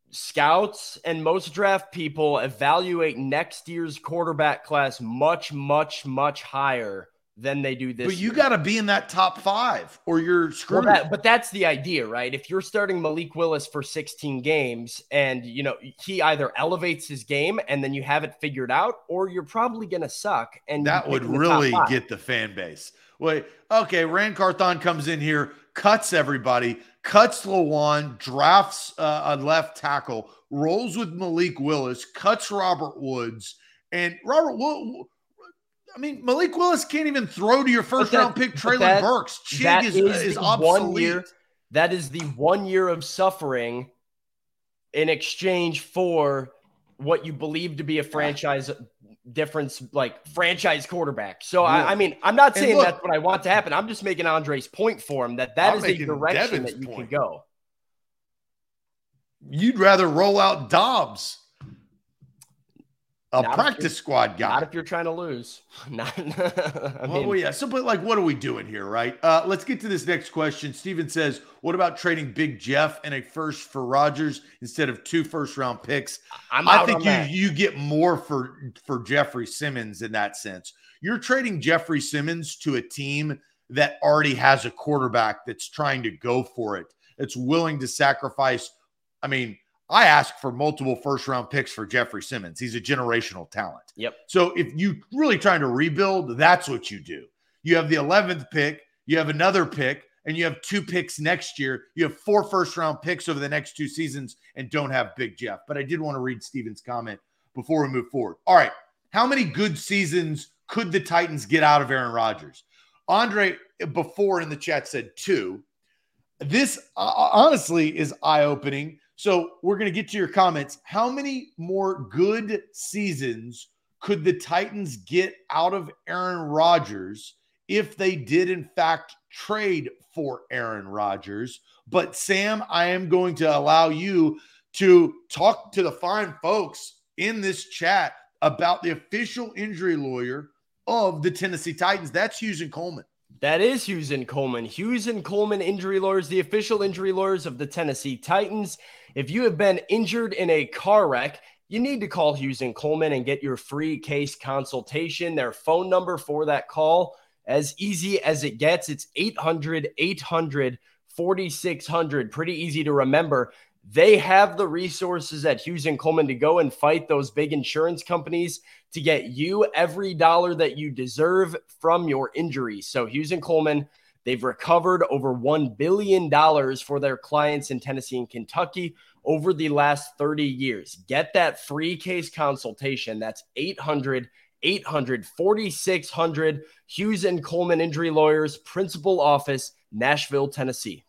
scouts and most draft people evaluate next year's quarterback class much, much, much higher than they do this. But you got to be in that top five, or you're screwed. Well, that, but that's the idea, right? If you're starting Malik Willis for 16 games, and you know he either elevates his game, and then you have it figured out, or you're probably going to suck. And that would really get the fan base. Wait, okay. Ran Carthon comes in here, cuts everybody, cuts Lewan, drafts uh, a left tackle, rolls with Malik Willis, cuts Robert Woods, and Robert Wood. I mean, Malik Willis can't even throw to your first that, round pick, Treylon that, Burks. Chig is, is, is obsolete. Year, that is the one year of suffering in exchange for what you believe to be a franchise difference, like franchise quarterback. So yeah. I, I, mean, I'm not saying look, that's what I want to happen. I'm just making Andre's point for him that that I'm is a direction Devin's that you point. can go. You'd rather roll out Dobbs, a not practice squad guy. Not if you're trying to lose. Not. I mean, well, yeah. So, but like, what are we doing here, right? Uh, let's get to this next question. Steven says, "What about trading Big Jeff and a first for Rodgers instead of two first round picks?" I'm I think you that. you get more for for Jeffrey Simmons in that sense. You're trading Jeffrey Simmons to a team that already has a quarterback that's trying to go for it. That's willing to sacrifice I mean, I ask for multiple first round picks for Jeffrey Simmons. He's a generational talent. Yep. So if you really trying to rebuild, that's what you do. You have the 11th pick, you have another pick, and you have two picks next year. You have four first round picks over the next two seasons and don't have Big Jeff. But I did want to read Steven's comment before we move forward. All right. How many good seasons could the Titans get out of Aaron Rodgers? Andre, before in the chat, said two. This uh, honestly is eye opening so we're going to get to your comments. How many more good seasons could the Titans get out of Aaron Rodgers if they did, in fact, trade for Aaron Rodgers? But Sam, I am going to allow you to talk to the fine folks in this chat about the official injury lawyer of the Tennessee Titans. That's Hughes and Coleman. That is Hughes and Coleman. Hughes and Coleman injury lawyers, the official injury lawyers of the Tennessee Titans. If you have been injured in a car wreck, you need to call Hughes and Coleman and get your free case consultation. Their phone number for that call, as easy as it gets, it's 800 800 4600. Pretty easy to remember. They have the resources at Hughes and Coleman to go and fight those big insurance companies to get you every dollar that you deserve from your injury. So, Hughes and Coleman They've recovered over $1 billion for their clients in Tennessee and Kentucky over the last 30 years. Get that free case consultation. That's 800 800 4600 Hughes and Coleman Injury Lawyers, Principal Office, Nashville, Tennessee.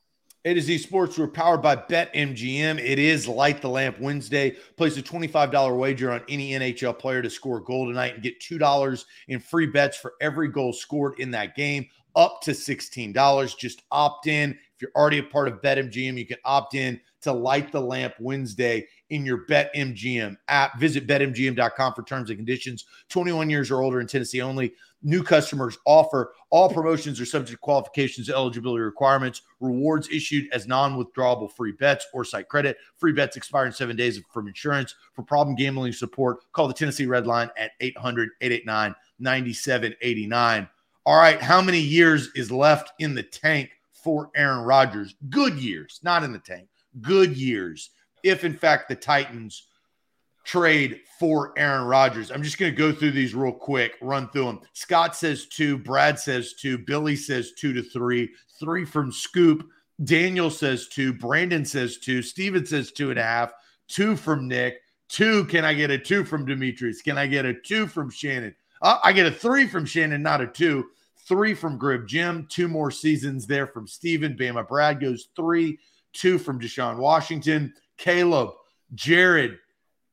To Z Sports, we're powered by BetMGM. It is Light the Lamp Wednesday. Place a $25 wager on any NHL player to score a goal tonight and get $2 in free bets for every goal scored in that game up to $16. Just opt in. If you're already a part of BetMGM, you can opt in to Light the Lamp Wednesday in your BetMGM app. Visit betmgm.com for terms and conditions. 21 years or older in Tennessee only. New customers offer. All promotions are subject to qualifications, eligibility requirements. Rewards issued as non-withdrawable free bets or site credit. Free bets expire in seven days from insurance. For problem gambling support, call the Tennessee Red Line at 800-889-9789. All right, how many years is left in the tank for Aaron Rodgers? Good years, not in the tank. Good years. If in fact the Titans trade for Aaron Rodgers. I'm just going to go through these real quick, run through them. Scott says two, Brad says two, Billy says two to three, three from Scoop, Daniel says two, Brandon says two, Steven says two and a half, two from Nick, two. Can I get a two from Demetrius? Can I get a two from Shannon? Uh, I get a three from Shannon, not a two. Three from Grim Jim. Two more seasons there from Steven. Bama Brad goes three. Two from Deshaun Washington. Caleb, Jared,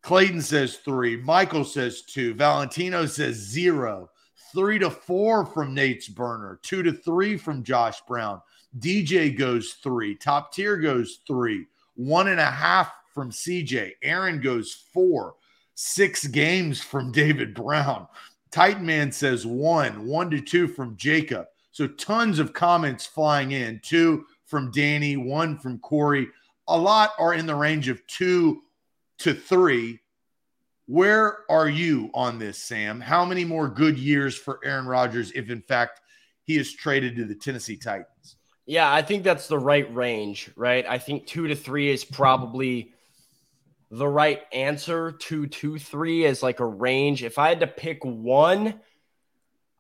Clayton says three. Michael says two. Valentino says zero. Three to four from Nate's burner. Two to three from Josh Brown. DJ goes three. Top tier goes three. One and a half from CJ. Aaron goes four. Six games from David Brown. Titan Man says one, one to two from Jacob. So tons of comments flying in. Two from Danny, one from Corey. A lot are in the range of two to three. Where are you on this, Sam? How many more good years for Aaron Rodgers if, in fact, he is traded to the Tennessee Titans? Yeah, I think that's the right range, right? I think two to three is probably the right answer. Two, two, three is like a range. If I had to pick one,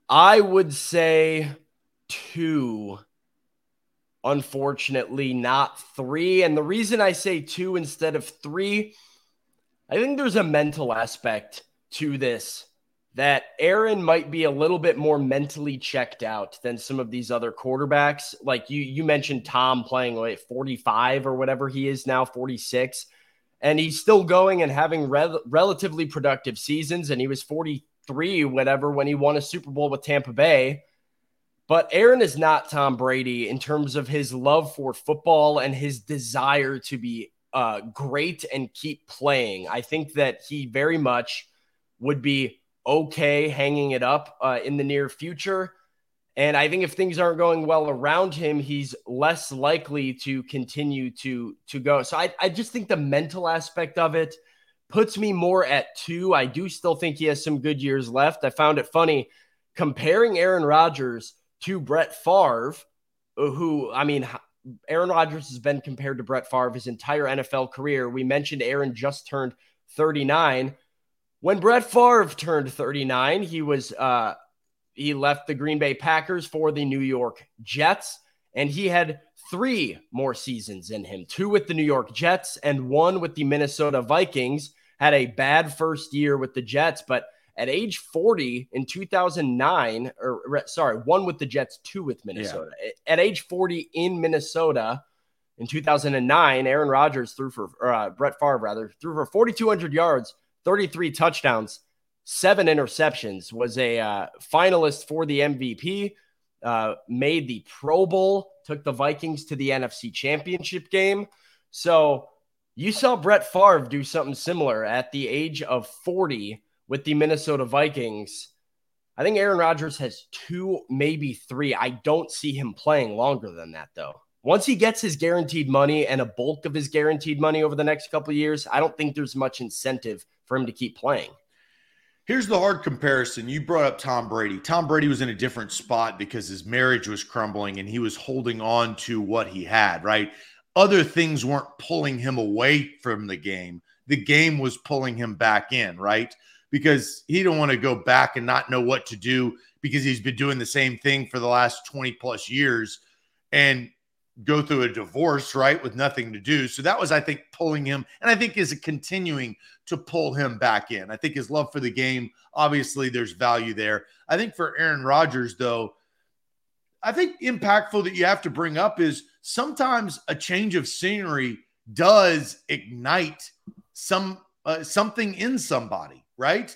I would say two. Unfortunately, not three. And the reason I say two instead of three I think there's a mental aspect to this that Aaron might be a little bit more mentally checked out than some of these other quarterbacks. Like you you mentioned Tom playing like 45 or whatever he is now 46 and he's still going and having re- relatively productive seasons and he was 43 whatever when he won a Super Bowl with Tampa Bay. But Aaron is not Tom Brady in terms of his love for football and his desire to be uh, great and keep playing. I think that he very much would be okay hanging it up uh, in the near future. And I think if things aren't going well around him, he's less likely to continue to to go. So I, I just think the mental aspect of it puts me more at two. I do still think he has some good years left. I found it funny comparing Aaron Rodgers to Brett Favre, who I mean, Aaron Rodgers has been compared to Brett Favre his entire NFL career. We mentioned Aaron just turned 39. When Brett Favre turned 39, he was uh, he left the Green Bay Packers for the New York Jets, and he had three more seasons in him: two with the New York Jets and one with the Minnesota Vikings. Had a bad first year with the Jets, but at age 40 in 2009, or sorry, one with the Jets, two with Minnesota. Yeah. At age 40 in Minnesota in 2009, Aaron Rodgers threw for, or, uh, Brett Favre rather, threw for 4,200 yards, 33 touchdowns, seven interceptions, was a uh, finalist for the MVP, uh, made the Pro Bowl, took the Vikings to the NFC Championship game. So you saw Brett Favre do something similar at the age of 40 with the Minnesota Vikings. I think Aaron Rodgers has two, maybe three. I don't see him playing longer than that, though. Once he gets his guaranteed money and a bulk of his guaranteed money over the next couple years, I don't think there's much incentive for him to keep playing. Here's the hard comparison. You brought up Tom Brady. Tom Brady was in a different spot because his marriage was crumbling and he was holding on to what he had, right? Other things weren't pulling him away from the game. The game was pulling him back in, right? Because he don't want to go back and not know what to do because he's been doing the same thing for the last 20 plus years and go through a divorce, right, with nothing to do. So that was, I think, pulling him, and I think is continuing to pull him back in. I think his love for the game, obviously, there's value there. I think for Aaron Rodgers, though, I think impactful that you have to bring up is sometimes a change of scenery does ignite some uh, something in somebody right?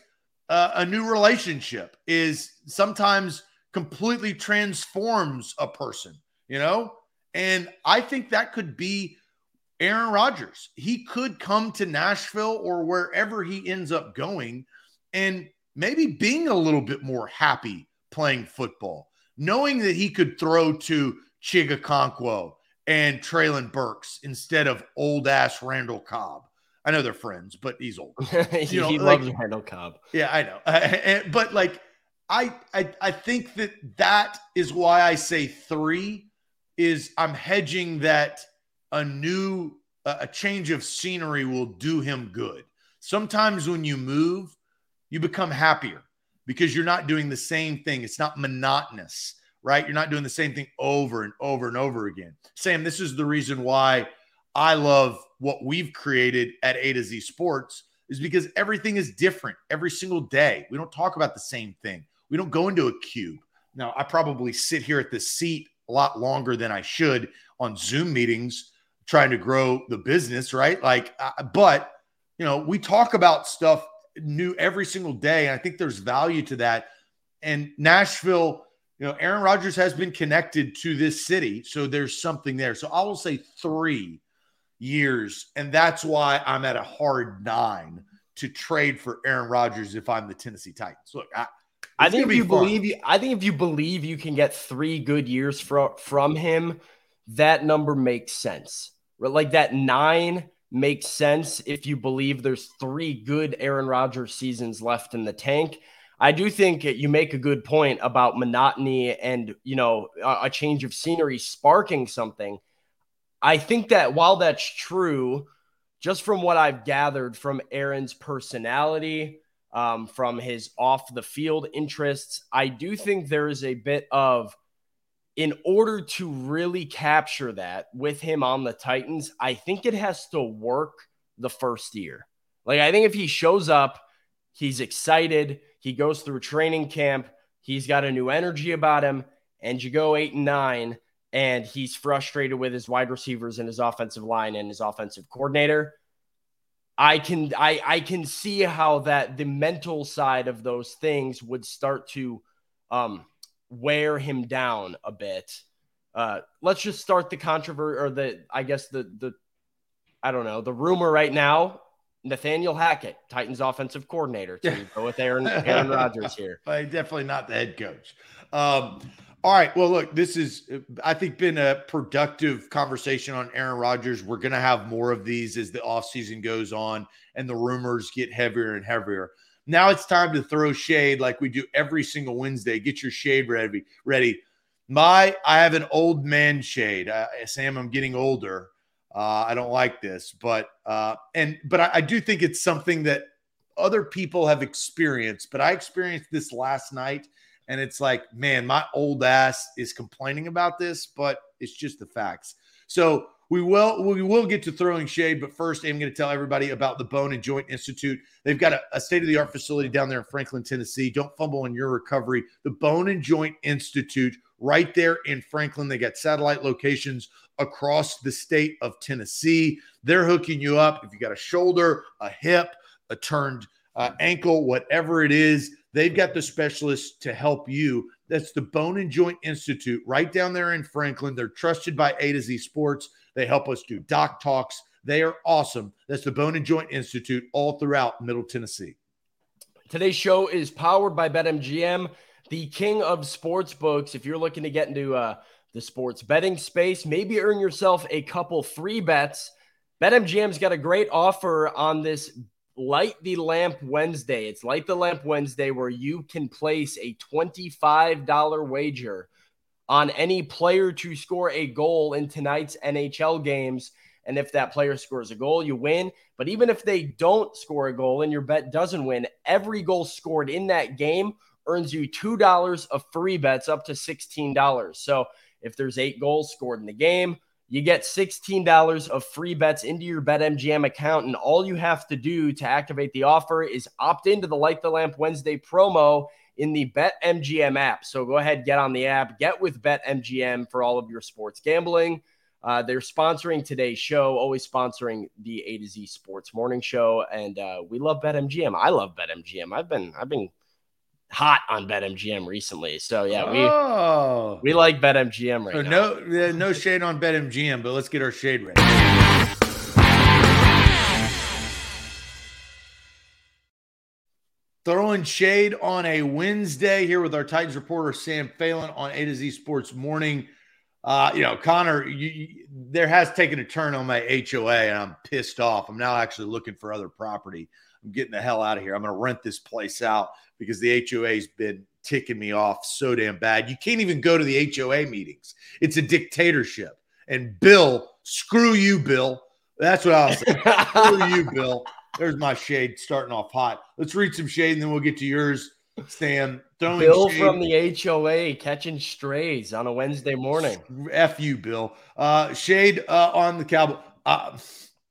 Uh, a new relationship is sometimes completely transforms a person, you know? And I think that could be Aaron Rodgers. He could come to Nashville or wherever he ends up going and maybe being a little bit more happy playing football, knowing that he could throw to Chig Okonkwo and Treylon Burks instead of old ass Randall Cobb. I know they're friends, but he's old. he, know, he like, loves Randall Cobb. Yeah, I know. Uh, but like, I, I I think that that is why I say three is I'm hedging that a new a change of scenery will do him good. Sometimes when you move, you become happier because you're not doing the same thing. It's not monotonous, right? You're not doing the same thing over and over and over again. Sam, this is the reason why I love what we've created at A to Z Sports is because everything is different every single day. We don't talk about the same thing. We don't go into a cube. Now, I probably sit here at this seat a lot longer than I should on Zoom meetings trying to grow the business, right? Like, uh, but you know, we talk about stuff new every single day, and I think there's value to that. And Nashville, you know, Aaron Rodgers has been connected to this city, so there's something there. So I will say three years. And that's why I'm at a hard nine to trade for Aaron Rodgers if I'm the Tennessee Titans. Look, I, I think if you fun. believe you, I think if you believe you can get three good years from from him, that number makes sense. Like that nine makes sense if you believe there's three good Aaron Rodgers seasons left in the tank. I do think you make a good point about monotony and, you know, a, change of scenery sparking something. I think that while that's true, just from what I've gathered from Aaron's personality, um, from his off the field interests, I do think there is a bit of, in order to really capture that with him on the Titans, I think it has to work the first year. Like, I think if he shows up, he's excited, he goes through training camp. He's got a new energy about him. And you go eight and nine, and he's frustrated with his wide receivers and his offensive line and his offensive coordinator. I can I I can see how that the mental side of those things would start to um, wear him down a bit. Uh, let's just start the controversy or the I guess the the I don't know the rumor right now Nathaniel Hackett, Titans offensive coordinator, to go with Aaron Aaron Rodgers here. Definitely not the head coach. Um, all right. Well, look, this is I think been a productive conversation on Aaron Rodgers. We're going to have more of these as the offseason goes on and the rumors get heavier and heavier. Now it's time to throw shade like we do every single Wednesday. Get your shade ready. Ready. My I have an old man shade. Uh, Sam, I'm getting older. Uh, I don't like this, but uh, and but I, I do think it's something that other people have experienced. But I experienced this last night, and it's like, man, my old ass is complaining about this, but it's just the facts. So we will we will get to throwing shade, but first I'm going to tell everybody about the Bone and Joint Institute. They've got a, a state of the art facility down there in Franklin, Tennessee. Don't fumble in your recovery. The Bone and Joint Institute, right there in Franklin. They got satellite locations across the state of Tennessee. They're hooking you up if you got a shoulder, a hip, a turned uh, ankle, whatever it is. They've got the specialists to help you. That's the Bone and Joint Institute right down there in Franklin. They're trusted by A to Z Sports. They help us do doc talks. They are awesome. That's the Bone and Joint Institute all throughout Middle Tennessee. Today's show is powered by BetMGM, the king of sports books. If you're looking to get into uh, the sports betting space. Maybe earn yourself a couple free bets. BetMGM's got a great offer on this Light the Lamp Wednesday. It's Light the Lamp Wednesday where you can place a $25 wager on any player to score a goal in tonight's NHL games. And if that player scores a goal, you win. But even if they don't score a goal and your bet doesn't win, every goal scored in that game earns you $2 of free bets up to $16. So if there's eight goals scored in the game, you get $16 of free bets into your BetMGM account. And all you have to do to activate the offer is opt into the Light the Lamp Wednesday promo in the BetMGM app. So go ahead, get on the app, get with BetMGM for all of your sports gambling. Uh, they're sponsoring today's show, always sponsoring the A to Z Sports Morning Show, and uh, we love BetMGM. I love BetMGM. I've been I've been hot on BetMGM recently. So yeah, we oh. we like BetMGM right so now. No, no shade on BetMGM, but let's get our shade ready. Throwing shade on a Wednesday here with our Titans reporter Sam Phalen on A to Z Sports Morning. Uh, you know, Connor, you, you, there has taken a turn on my HOA, and I'm pissed off. I'm now actually looking for other property. I'm getting the hell out of here. I'm going to rent this place out because the HOA's been ticking me off so damn bad. You can't even go to the HOA meetings. It's a dictatorship. And Bill, screw you, Bill. That's what I'll say. screw you, Bill. There's my shade starting off hot. Let's read some shade and then we'll get to yours, Stan. Throwing Bill shade. from the HOA catching strays on a Wednesday morning. F you, Bill. Uh, shade uh, on the Cowboy. Uh,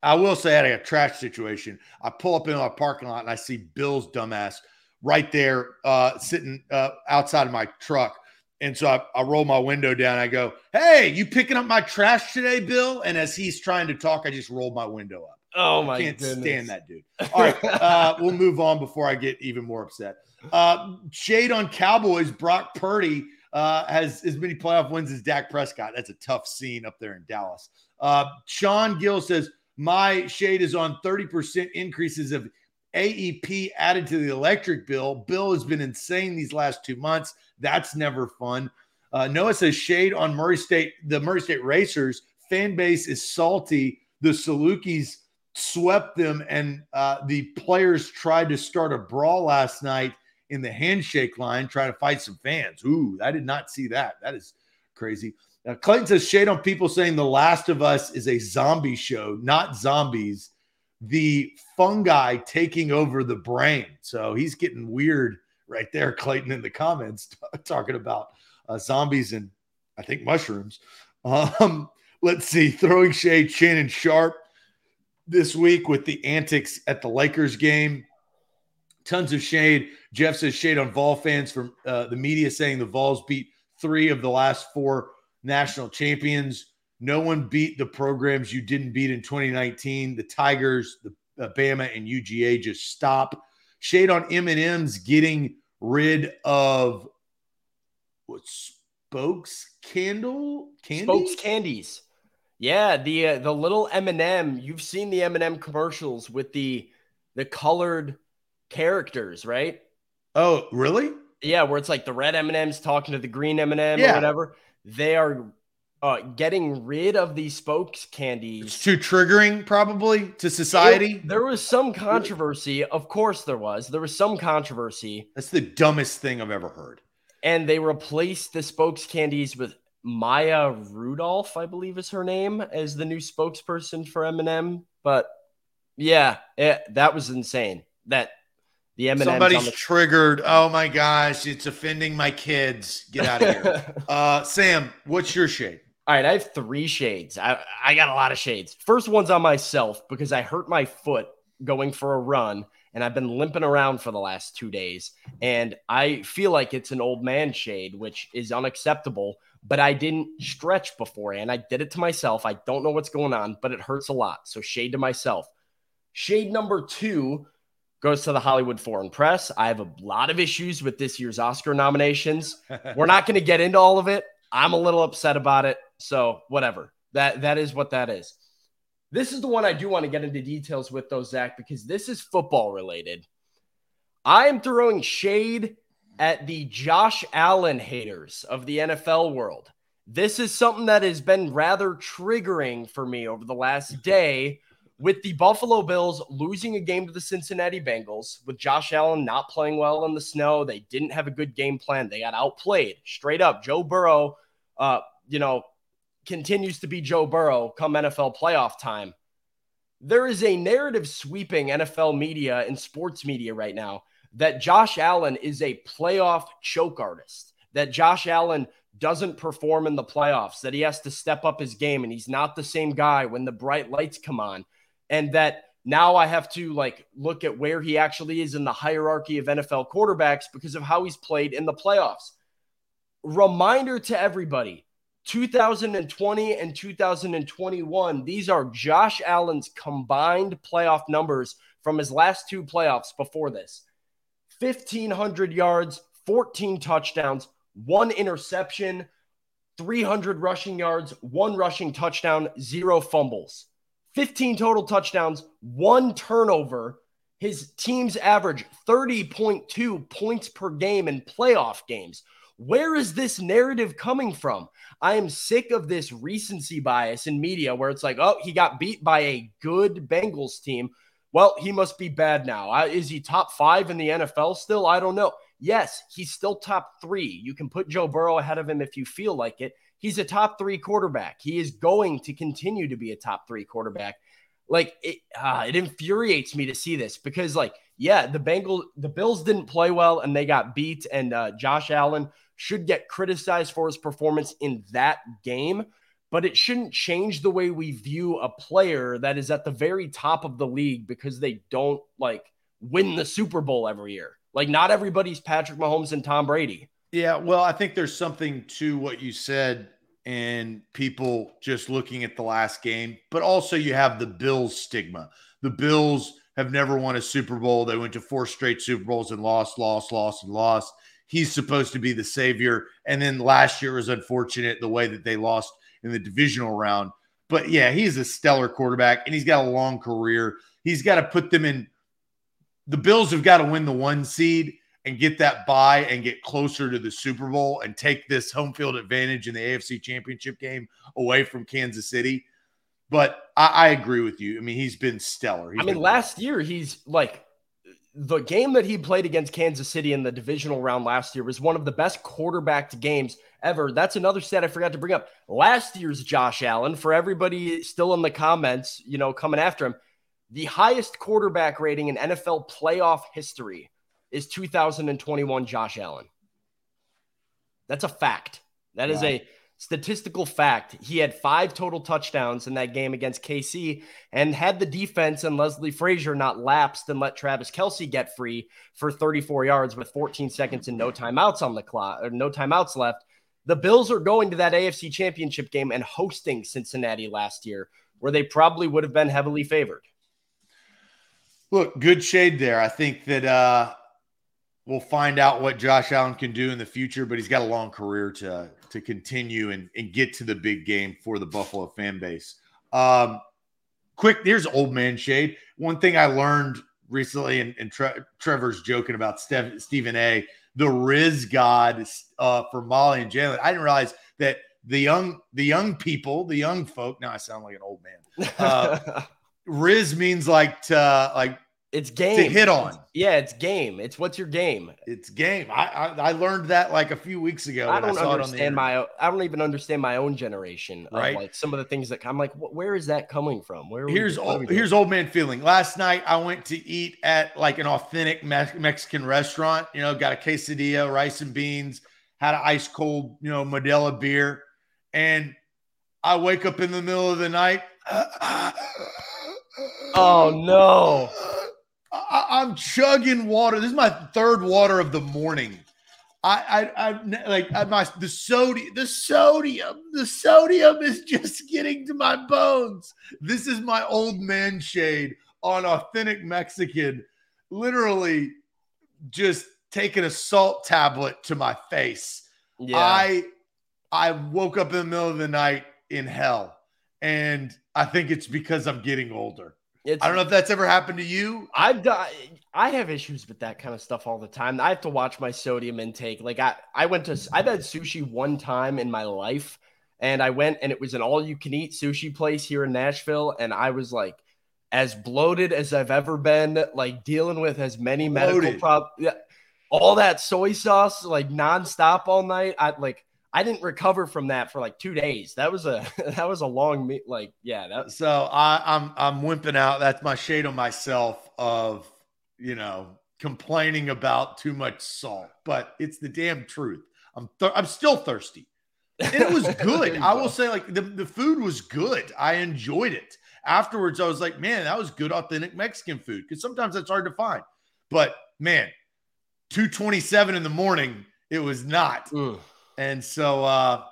I will say I had a trash situation. I pull up in our parking lot and I see Bill's dumbass right there uh, sitting uh, outside of my truck. And so I, I, roll my window down. I go, Hey, you picking up my trash today, Bill? And as he's trying to talk, I just rolled my window up. Oh, my I can't goodness. stand that dude. All right. Uh, we'll move on before I get even more upset. Uh, shade on Cowboys. Brock Purdy uh, has as many playoff wins as Dak Prescott. That's a tough scene up there in Dallas. Uh, Sean Gill says, My shade is on 30% increases of AEP added to the electric bill. Bill has been insane these last two months. That's never fun. Uh, Noah says shade on Murray State, the Murray State Racers fan base is salty. The Salukis swept them, and uh, the players tried to start a brawl last night in the handshake line, trying to fight some fans. Ooh, I did not see that. That is crazy. Now, Clayton says shade on people saying The Last of Us is a zombie show, not zombies. The fungi taking over the brain. So he's getting weird right there, Clayton, in the comments, talking about uh, zombies and I think mushrooms. Um, let's see, throwing shade, Shannon Sharpe this week with the antics at the Lakers game. Tons of shade. Jeff says shade on Vol fans from uh, the media saying the Vols beat three of the last four national champions. No one beat the programs you didn't beat in 2019. The Tigers, the uh, Bama, and UGA just stop. Shade on M&M's getting rid of what spokes candle candy? Spokes candies. Yeah, the uh, the little M&M. You've seen the M&M commercials with the the colored characters, right? Oh, really? Yeah, where it's like the red M&Ms talking to the green M&M Yeah. or whatever. They are uh, getting rid of these spokes candies. It's too triggering, probably, to society. It- there was some controversy. Of course, there was. There was some controversy, That's the dumbest thing I've ever heard. and they replaced the spokes candies with Maya Rudolph, I believe is her name, as the new spokesperson for M&M. But yeah, it, that was insane. That the M&Ms Somebody's the triggered. Oh my gosh, it's offending my kids. Get out of here. uh, Sam, what's your shade? All right, I have three shades. I, I got a lot of shades. First one's on myself because I hurt my foot going for a run and I've been limping around for the last two days. And I feel like it's an old man shade, which is unacceptable. But I didn't stretch beforehand. I did it to myself. I don't know what's going on, but it hurts a lot. So shade to myself. Shade number two goes to the Hollywood Foreign Press. I have a lot of issues with this year's Oscar nominations. We're not going to get into all of it. I'm a little upset about it. So whatever. That that is what that is. This is the one I do want to get into details with though, Zach, because this is football related. I am throwing shade at the Josh Allen haters of the NFL world. This is something that has been rather triggering for me over the last day with the Buffalo Bills losing a game to the Cincinnati Bengals, with Josh Allen not playing well in the snow. They didn't have a good game plan. They got outplayed straight up. Joe Burrow, uh, you know, continues to be Joe Burrow come NFL playoff time. There is a narrative sweeping NFL media and sports media right now that Josh Allen is a playoff choke artist, that Josh Allen doesn't perform in the playoffs, that he has to step up his game and he's not the same guy when the bright lights come on. And that now I have to like look at where he actually is in the hierarchy of NFL quarterbacks because of how he's played in the playoffs. Reminder to everybody 2020 and 2021, these are Josh Allen's combined playoff numbers from his last two playoffs before this 1,500 yards, 14 touchdowns, one interception, 300 rushing yards, one rushing touchdown, zero fumbles. 15 total touchdowns, one turnover. His team's average 30.2 points per game in playoff games. Where is this narrative coming from? I am sick of this recency bias in media where it's like, oh, he got beat by a good Bengals team. Well, he must be bad now. Is he top five in the NFL still? I don't know. Yes, he's still top three. You can put Joe Burrow ahead of him if you feel like it. He's a top three quarterback. He is going to continue to be a top three quarterback. Like it, uh, it infuriates me to see this because, like, yeah, the Bengals, the Bills didn't play well and they got beat, and uh, Josh Allen should get criticized for his performance in that game. But it shouldn't change the way we view a player that is at the very top of the league because they don't like win the Super Bowl every year. Like, not everybody's Patrick Mahomes and Tom Brady. Yeah, well, I think there's something to what you said and people just looking at the last game, but also you have the Bills stigma. The Bills have never won a Super Bowl. They went to four straight Super Bowls and lost, lost, lost, and lost. He's supposed to be the savior. And then last year was unfortunate the way that they lost in the divisional round. But yeah, he's a stellar quarterback and he's got a long career. He's got to put them in. The Bills have got to win the one seed and get that bye and get closer to the Super Bowl and take this home field advantage in the AFC Championship game away from Kansas City. But I, I agree with you. I mean, he's been stellar. He's I mean, last year he's like the game that he played against Kansas City in the divisional round last year was one of the best quarterbacked games ever. That's another stat I forgot to bring up. Last year's Josh Allen, for everybody still in the comments, you know, coming after him, the highest quarterback rating in NFL playoff history is 2021 Josh Allen. That's a fact. That is a statistical fact. He had five total touchdowns in that game against KC, and had the defense and Leslie Frazier not lapsed and let Travis Kelce get free for 34 yards with 14 seconds and no timeouts on the clock, or no timeouts left. The Bills are going to that AFC Championship game and hosting Cincinnati last year, where they probably would have been heavily favored. Look, good shade there. I think that uh, we'll find out what Josh Allen can do in the future, but he's got a long career to to continue and, and get to the big game for the Buffalo fan base. Um, quick, here's old man shade. One thing I learned recently, and, and Tre- Trevor's joking about Steph, Stephen A. The Riz God uh, for Molly and Jalen. I didn't realize that the young the young people, the young folk. Now I sound like an old man. Uh, Riz means like to like it's game to hit on. Yeah, it's game. It's what's your game. It's game. I, I I learned that like a few weeks ago. I don't saw it on the understand my. I don't even understand my own generation. Of Right. Like some of the things that I'm like, wh- where is that coming from? Where? are we- Here's we old, here's old man feeling. Last night I went to eat at like an authentic Me- Mexican restaurant. You know, got a quesadilla, rice and beans, had an ice cold, you know, Modelo beer, and I wake up in the middle of the night. Oh no! I, I'm chugging water. This is my third water of the morning. I, I, I like I, my the sodium, the sodium, the sodium is just getting to my bones. This is my old man shade on authentic Mexican, literally just taking a salt tablet to my face. Yeah, I, I woke up in the middle of the night in hell, and I think it's because I'm getting older. It's, I don't know if that's ever happened to you. I've done. I have issues with that kind of stuff all the time. I have to watch my sodium intake. Like I, I went to. I've had sushi one time in my life, and I went and it was an all-you-can-eat sushi place here in Nashville, and I was like. As bloated as I've ever been, like dealing with as many medical problems, yeah, all that soy sauce, like nonstop all night. I like I didn't recover from that for like two days. That was a that was a long me like yeah that So I, I'm I'm wimping out. That's my shade on myself of you know complaining about too much salt, but it's the damn truth. I'm thir- I'm still thirsty, and it was good. I go. will say, like the, the food was good. I enjoyed it. Afterwards, I was like, man, that was good, authentic Mexican food. Because sometimes that's hard to find. But man, two twenty seven in the morning, it was not. Mm. And so uh,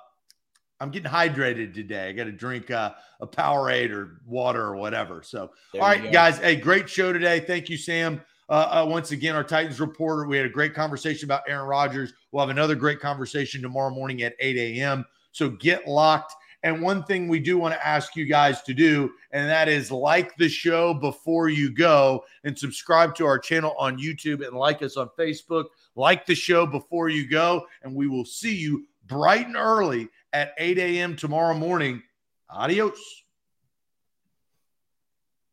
I'm getting hydrated today. I got to drink uh, a Powerade or water or whatever. So, There all right, go. guys. Hey, great show today. Thank you, Sam. Uh, uh, once again, our Titans reporter. We had a great conversation about Aaron Rodgers. We'll have another great conversation tomorrow morning at 8 a.m. So get locked. And one thing we do want to ask you guys to do, and that is like the show before you go and subscribe to our channel on YouTube and like us on Facebook. Like the show before you go, and we will see you bright and early at 8 a.m. tomorrow morning. Adios.